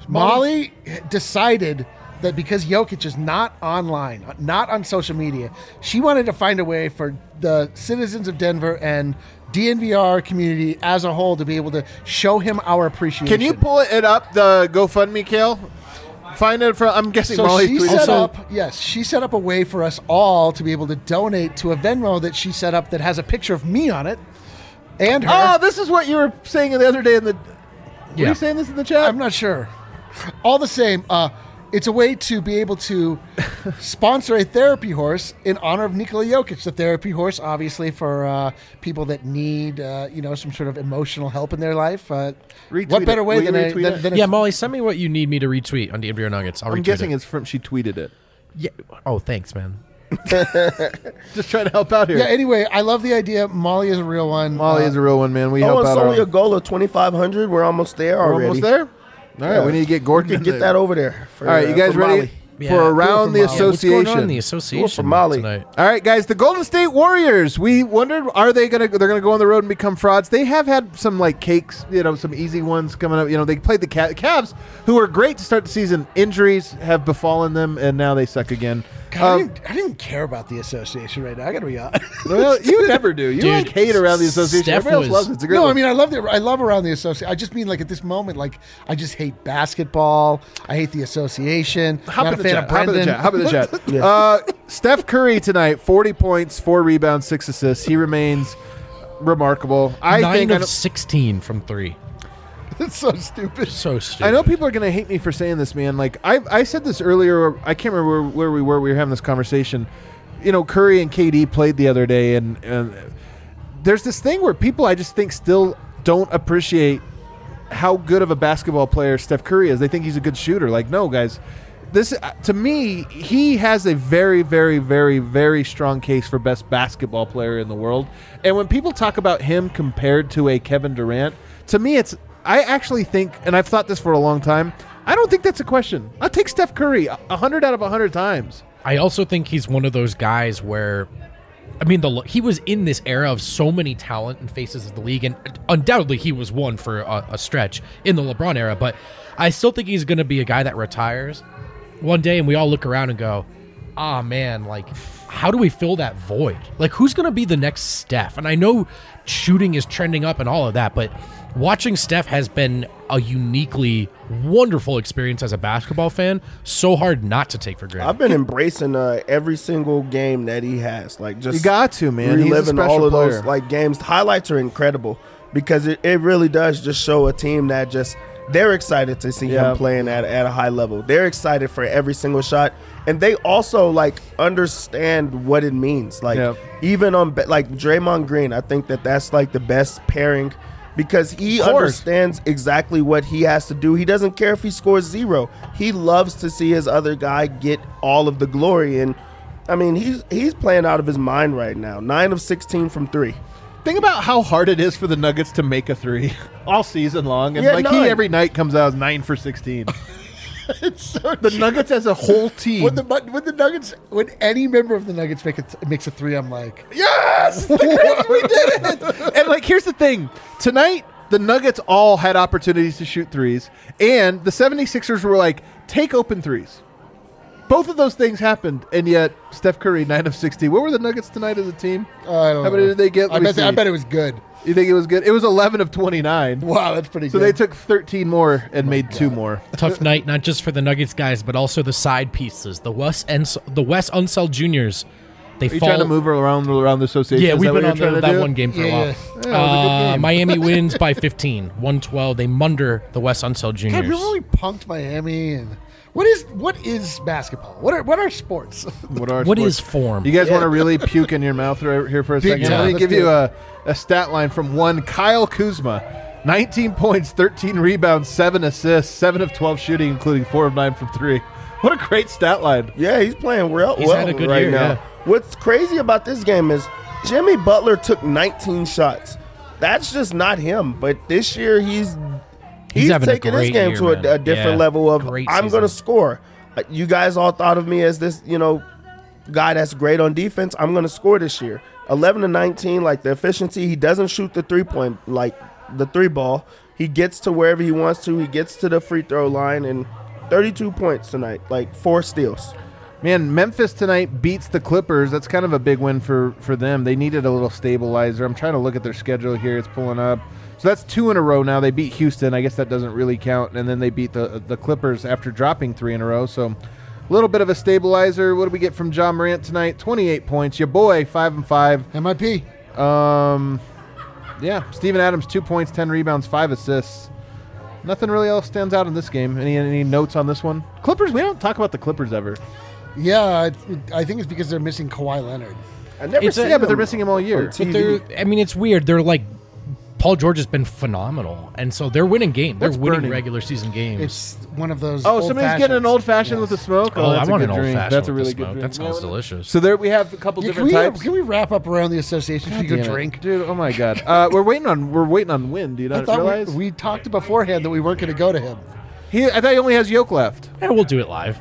Molly decided that because Jokic is not online, not on social media, she wanted to find a way for the citizens of Denver and DNVR community as a whole to be able to show him our appreciation. Can you pull it up the GoFundMe, Kale? Find it from. I'm guessing So Molly she set Also- up, yes, she set up a way for us all to be able to donate to a Venmo that she set up that has a picture of me on it and her. Oh, this is what you were saying the other day in the. Were you saying this in the chat? I'm not sure. All the same, uh, it's a way to be able to *laughs* sponsor a therapy horse in honor of Nikola Jokic, the therapy horse, obviously for uh, people that need, uh, you know, some sort of emotional help in their life. Uh, what better it. way than a, retweet than, it? than a- Yeah, Molly, send me what you need me to retweet on DNVR Nuggets. I'll I'm guessing it. it's from she tweeted it. Yeah. Oh, thanks, man. *laughs* Just trying to help out here. Yeah. Anyway, I love the idea. Molly is a real one. Molly Uh, is a real one, man. We Oh, help it's out. only our- a goal of 2,500. We're almost there We're already. almost there. All right, Yeah. we need to get Gordon. We in get there. that over there. For, All right, you uh, guys for ready Molly. Yeah, for do it around for the Molly. Yeah, what's going association? on in the association Molly. tonight? All right, guys, the Golden State Warriors. We wondered, are they gonna they're gonna go on the road and become frauds? They have had some like cakes, you know, some easy ones coming up. You know, they played the Ca- Cavs, who were great to start the season. Injuries have befallen them, and now they suck again. God, I, Um, didn't, I didn't care about the association right now. I got to be honest. *laughs* well, you *laughs* never do. You Dude, like hate around the association. Steph Everybody else was- loves it. It's a great no, one. I mean I love the I love around the association. I just mean like at this moment, like I just hate basketball. I hate the association. Hop Not in a the fan chat. of Hop in the Brendan. chat. Hop in the chat. *laughs* uh, Steph Curry tonight, forty points, four rebounds, six assists. He remains remarkable. I Nine think I of know, 16 from three. *laughs* It's so stupid. So stupid. I know people are gonna hate me for saying this, man. Like I, I said this earlier. I can't remember where, where we were. We were having this conversation. You know, Curry and KD played the other day, and, and there's this thing where people I just think still don't appreciate how good of a basketball player Steph Curry is. They think he's a good shooter. Like, no, guys. This uh, to me, he has a very, very, very, very strong case for best basketball player in the world. And when people talk about him compared to a Kevin Durant, to me, it's I actually think, and I've thought this for a long time. I don't think that's a question. I'll take Steph Curry a hundred out of a hundred times. I also think he's one of those guys where, I mean, the he was in this era of so many talent and faces of the league, and undoubtedly he was one for a, a stretch in the LeBron era. But I still think he's going to be a guy that retires one day, and we all look around and go, "Ah, man, like." How do we fill that void? Like, who's going to be the next Steph? And I know shooting is trending up and all of that, but watching Steph has been a uniquely wonderful experience as a basketball fan. So hard not to take for granted. I've been embracing uh, every single game that he has. Like just You got to, man. He's a reliving special all of player. those like games. Highlights are incredible because it, it really does just show a team that just they're excited to see Yeah. him playing at, at a high level. They're excited for every single shot, and they also like understand what it means. Like Yeah. even on like Draymond Green, I think that that's like the best pairing. Because he understands exactly what he has to do. He doesn't care if he scores zero. He loves to see his other guy get all of the glory. And I mean, he's he's playing out of his mind right now. Nine of sixteen from three. Think about how hard it is for the Nuggets to make a three *laughs* all season long, and Yeah, like nine. he every night comes out as nine for sixteen. *laughs* *laughs* It's so the Nuggets as a whole team. when the when the Nuggets when any member of the Nuggets make a makes a three, I'm like, Yes! We *laughs* did it! And like here's the thing. Tonight, the Nuggets all had opportunities to shoot threes, and the 76ers were like, take open threes. Both of those things happened, and yet Steph Curry, 9 of 60. What were the Nuggets tonight as a team? oh, I don't How know. many did they get? I bet, I bet it was good. You think it was good? It was 11 of 29. Wow, that's pretty good. So good. they took 13 more and made two more. *laughs* Tough night, not just for the Nuggets guys, but also the side pieces. The Wes and the Wes Unseld Juniors. They Are you fall. trying to move around around the association? Yeah, Is we've that what been you're on trying the, to that do? one game for Yeah, a while. yeah. Yeah, was a good Uh, game. Miami *laughs* wins by 15, 112. They munder the Wes Unseld Juniors. remember we punked Miami and what is what is basketball? What are what are sports? What, are What sports? is form? You guys want to really puke in your mouth right here for a second? time. Let me Let's give do you a, a stat line from one Kyle Kuzma. 19 points, 13 rebounds, 7 assists, 7 of 12 shooting, including 4 of 9 from 3. What a great stat line. Yeah, he's playing well, He's well had a good right year, now. yeah. What's crazy about this game is Jimmy Butler took 19 shots. That's just not him. But this year he's he's, having a taking his great game year, to a, a different Yeah, level of great I'm going to score. Uh, You guys all thought of me as this, you know, guy that's great on defense. I'm going to score this year. 11 to 19, like the efficiency. He doesn't shoot the three point, like the three ball. He gets to wherever he wants to. He gets to the free throw line and 32 points tonight, like four steals. Man, Memphis tonight beats the Clippers. That's kind of a big win for, for them. They needed a little stabilizer. I'm trying to look at their schedule here. It's pulling up. So that's two in a row now. They beat Houston. I guess that doesn't really count. And then they beat the the Clippers after dropping three in a row. So a little bit of a stabilizer. What do we get from Ja Morant tonight? 28 points. Your boy, 5 and 5. MIP. Um, yeah, Steven Adams, two points, ten rebounds, five assists. Nothing really else stands out in this game. Any any notes on this one? Clippers. We don't talk about the Clippers ever. Yeah, I think it's because they're missing Kawhi Leonard. I never It's a- Yeah, but they're missing him all year. But they're, I mean, it's weird. They're like, Paul George has been phenomenal, and so they're winning games. They're That's winning burning. regular season games. It's one of those. Oh, somebody's getting an old-fashions. fashioned Yes. with a smoke. oh, that's I a want good an old drink. fashioned. That's a really good smoke. drink. That sounds delicious. So there we have a couple Yeah, can, different we, types. can we wrap up around the association so you Damn go it. drink? dude. Oh my god, uh, we're waiting on we're waiting on Win. Do you I not thought realize? we, we talked beforehand that we weren't going to go to him. he, I thought he only has Yoke left. yeah, we'll do it live.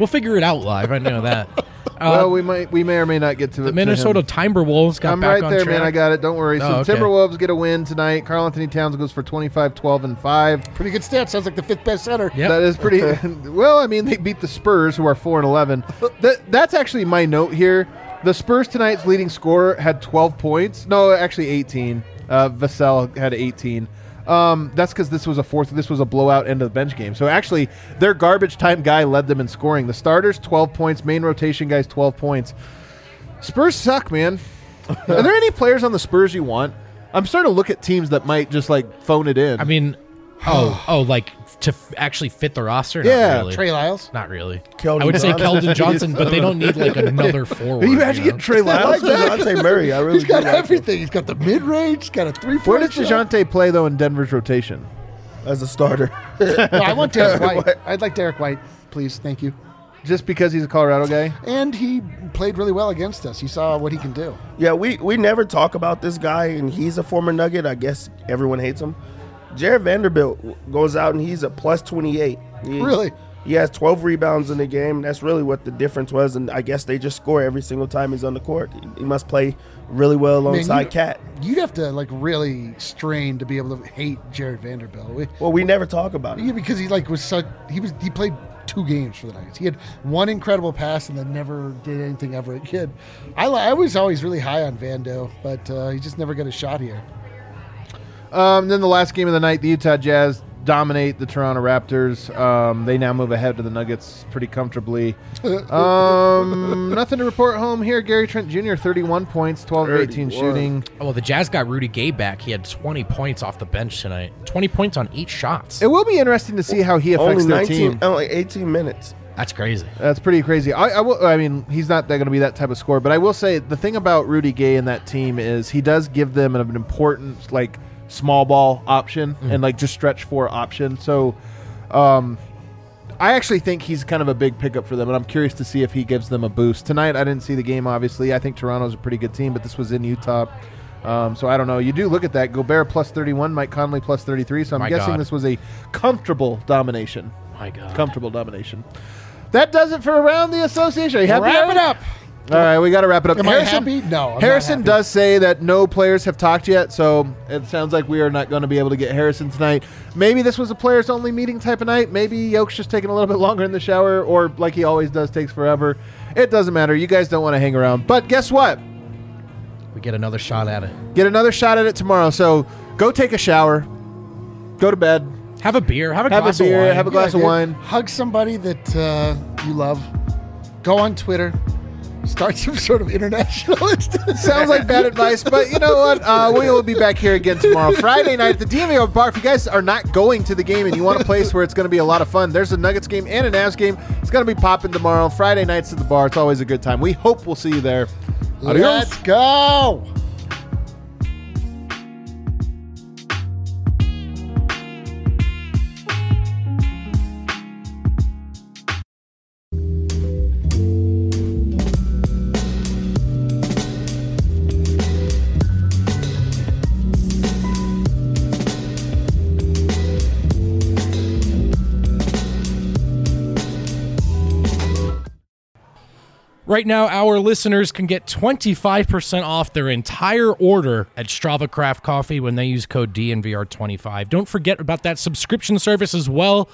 We'll figure it out live. I know that. *laughs* Uh, well, we might we may or may not get to the to Minnesota him. Timberwolves got I'm back right on there, track. man. I got it. Don't worry. So Oh, the okay. Timberwolves get a win tonight. Karl-Anthony Towns goes for 25, 12, and five. Pretty good stat. Sounds like the fifth best center. Yep. That is pretty *laughs* *laughs* well. I mean, they beat the Spurs, who are four and eleven. That that's actually my note here. The Spurs tonight's leading scorer had 12 points. No, actually 18. Uh, Vassell had 18. Um, that's because this was a fourth. This was a blowout end of the bench game. So actually, their garbage time guy led them in scoring. The starters 12 points. Main rotation guys 12 points. Spurs suck, man. Are there any players on the Spurs you want? I'm starting to look at teams that might just like phone it in. I mean, oh, oh, like to f- actually fit the roster? Not Yeah, really. Trey Lyles. Not really. Keldon I would say Johnson. Keldon Johnson, but they don't need like another forward. *laughs* Can you imagine you know? getting Trey I like Lyles back? Dejounte Murray. I really He's got do like him everything. He's got the mid range. He's got a three Where point. does Dejounte play though in Denver's rotation? as a starter. *laughs* No, I want Derek *laughs* White. I'd like Derek White, please. Thank you. Just because he's a Colorado guy? And he played really well against us. He saw what he can do. Yeah, we, we never talk about this guy, and he's a former Nugget. I guess everyone hates him. Jarred Vanderbilt goes out and he's a plus 28. He- Really? He has 12 rebounds in the game. That's really what the difference was, and I guess they just score every single time he's on the court. He, must play really well alongside KAT. You'd have to like really strain to be able to hate Jarred Vanderbilt. We- Well, we never talk about it. Yeah, because he like was such he was he played two games for the Nuggets. He had one incredible pass and then never did anything ever again. I I was always really high on Vando, but uh, he just never got a shot here. Um, then the last game of the night, the Utah Jazz dominate the Toronto Raptors. Um, they now move ahead to the Nuggets pretty comfortably. *laughs* Um, nothing to report home here. Gary Trent Jr., 31 points, 12 of 18 shooting. Oh, well, the Jazz got Rudy Gay back. He had 20 points off the bench tonight. 20 points on eight shots. It will be interesting to see how he affects Only their 19, team. only 18 minutes. That's crazy. That's pretty crazy. I, I, will, I mean, he's not going to be that type of scorer, but I will say the thing about Rudy Gay and that team is he does give them an, important like small ball option and like just stretch four option. So, um, I actually think he's kind of a big pickup for them, and I'm curious to see if he gives them a boost tonight. I didn't see the game, obviously. I think Toronto's a pretty good team, but this was in Utah. Um, so I don't know. You do look at that. Gobert plus 31, Mike Conley plus 33. So I'm My guessing God. this was a comfortable domination. My God. Comfortable domination. That does it for around the association. Are you happy? Wrap Aaron? it up. All right, we got to wrap it up. Am I happy? No, I'm not Harrison happy. does say that no players have talked yet, so it sounds like we are not going to be able to get Harrison tonight. Maybe this was a players only meeting type of night. Maybe Yoke's just taking a little bit longer in the shower, or like he always does, takes forever. It doesn't matter. You guys don't want to hang around. But guess what? We get another shot at it. Get another shot at it tomorrow. So go take a shower, go to bed, Have a beer. Have a have a glass beer, of wine. have a glass of dude. wine. Hug somebody that uh, you love. Go on Twitter. Start some sort of international. *laughs* Sounds like bad advice, but you know what? Uh, we will be back here again tomorrow, Friday night at the DMV Bar. If you guys are not going to the game and you want a place where it's going to be a lot of fun, there's a Nuggets game and a Navs game. It's going to be popping tomorrow. Friday nights at the bar. It's always a good time. We hope we'll see you there. Adios. Let's go. Right now, our listeners can get 25% off their entire order at Strava Craft Coffee when they use code DNVR25. Don't forget about that subscription service as well.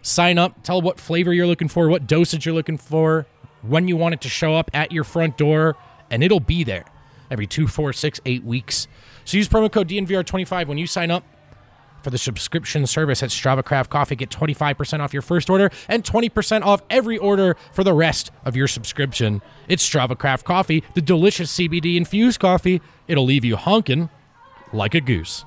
Sign up, tell what flavor you're looking for, what dosage you're looking for, when you want it to show up at your front door, and it'll be there every two, four, six, eight weeks. So use promo code DNVR25 when you sign up for the subscription service at Strava Craft Coffee. Get 25% off your first order and 20% off every order for the rest of your subscription. It's Strava Craft Coffee, the delicious CBD infused coffee. It'll leave you honking like a goose.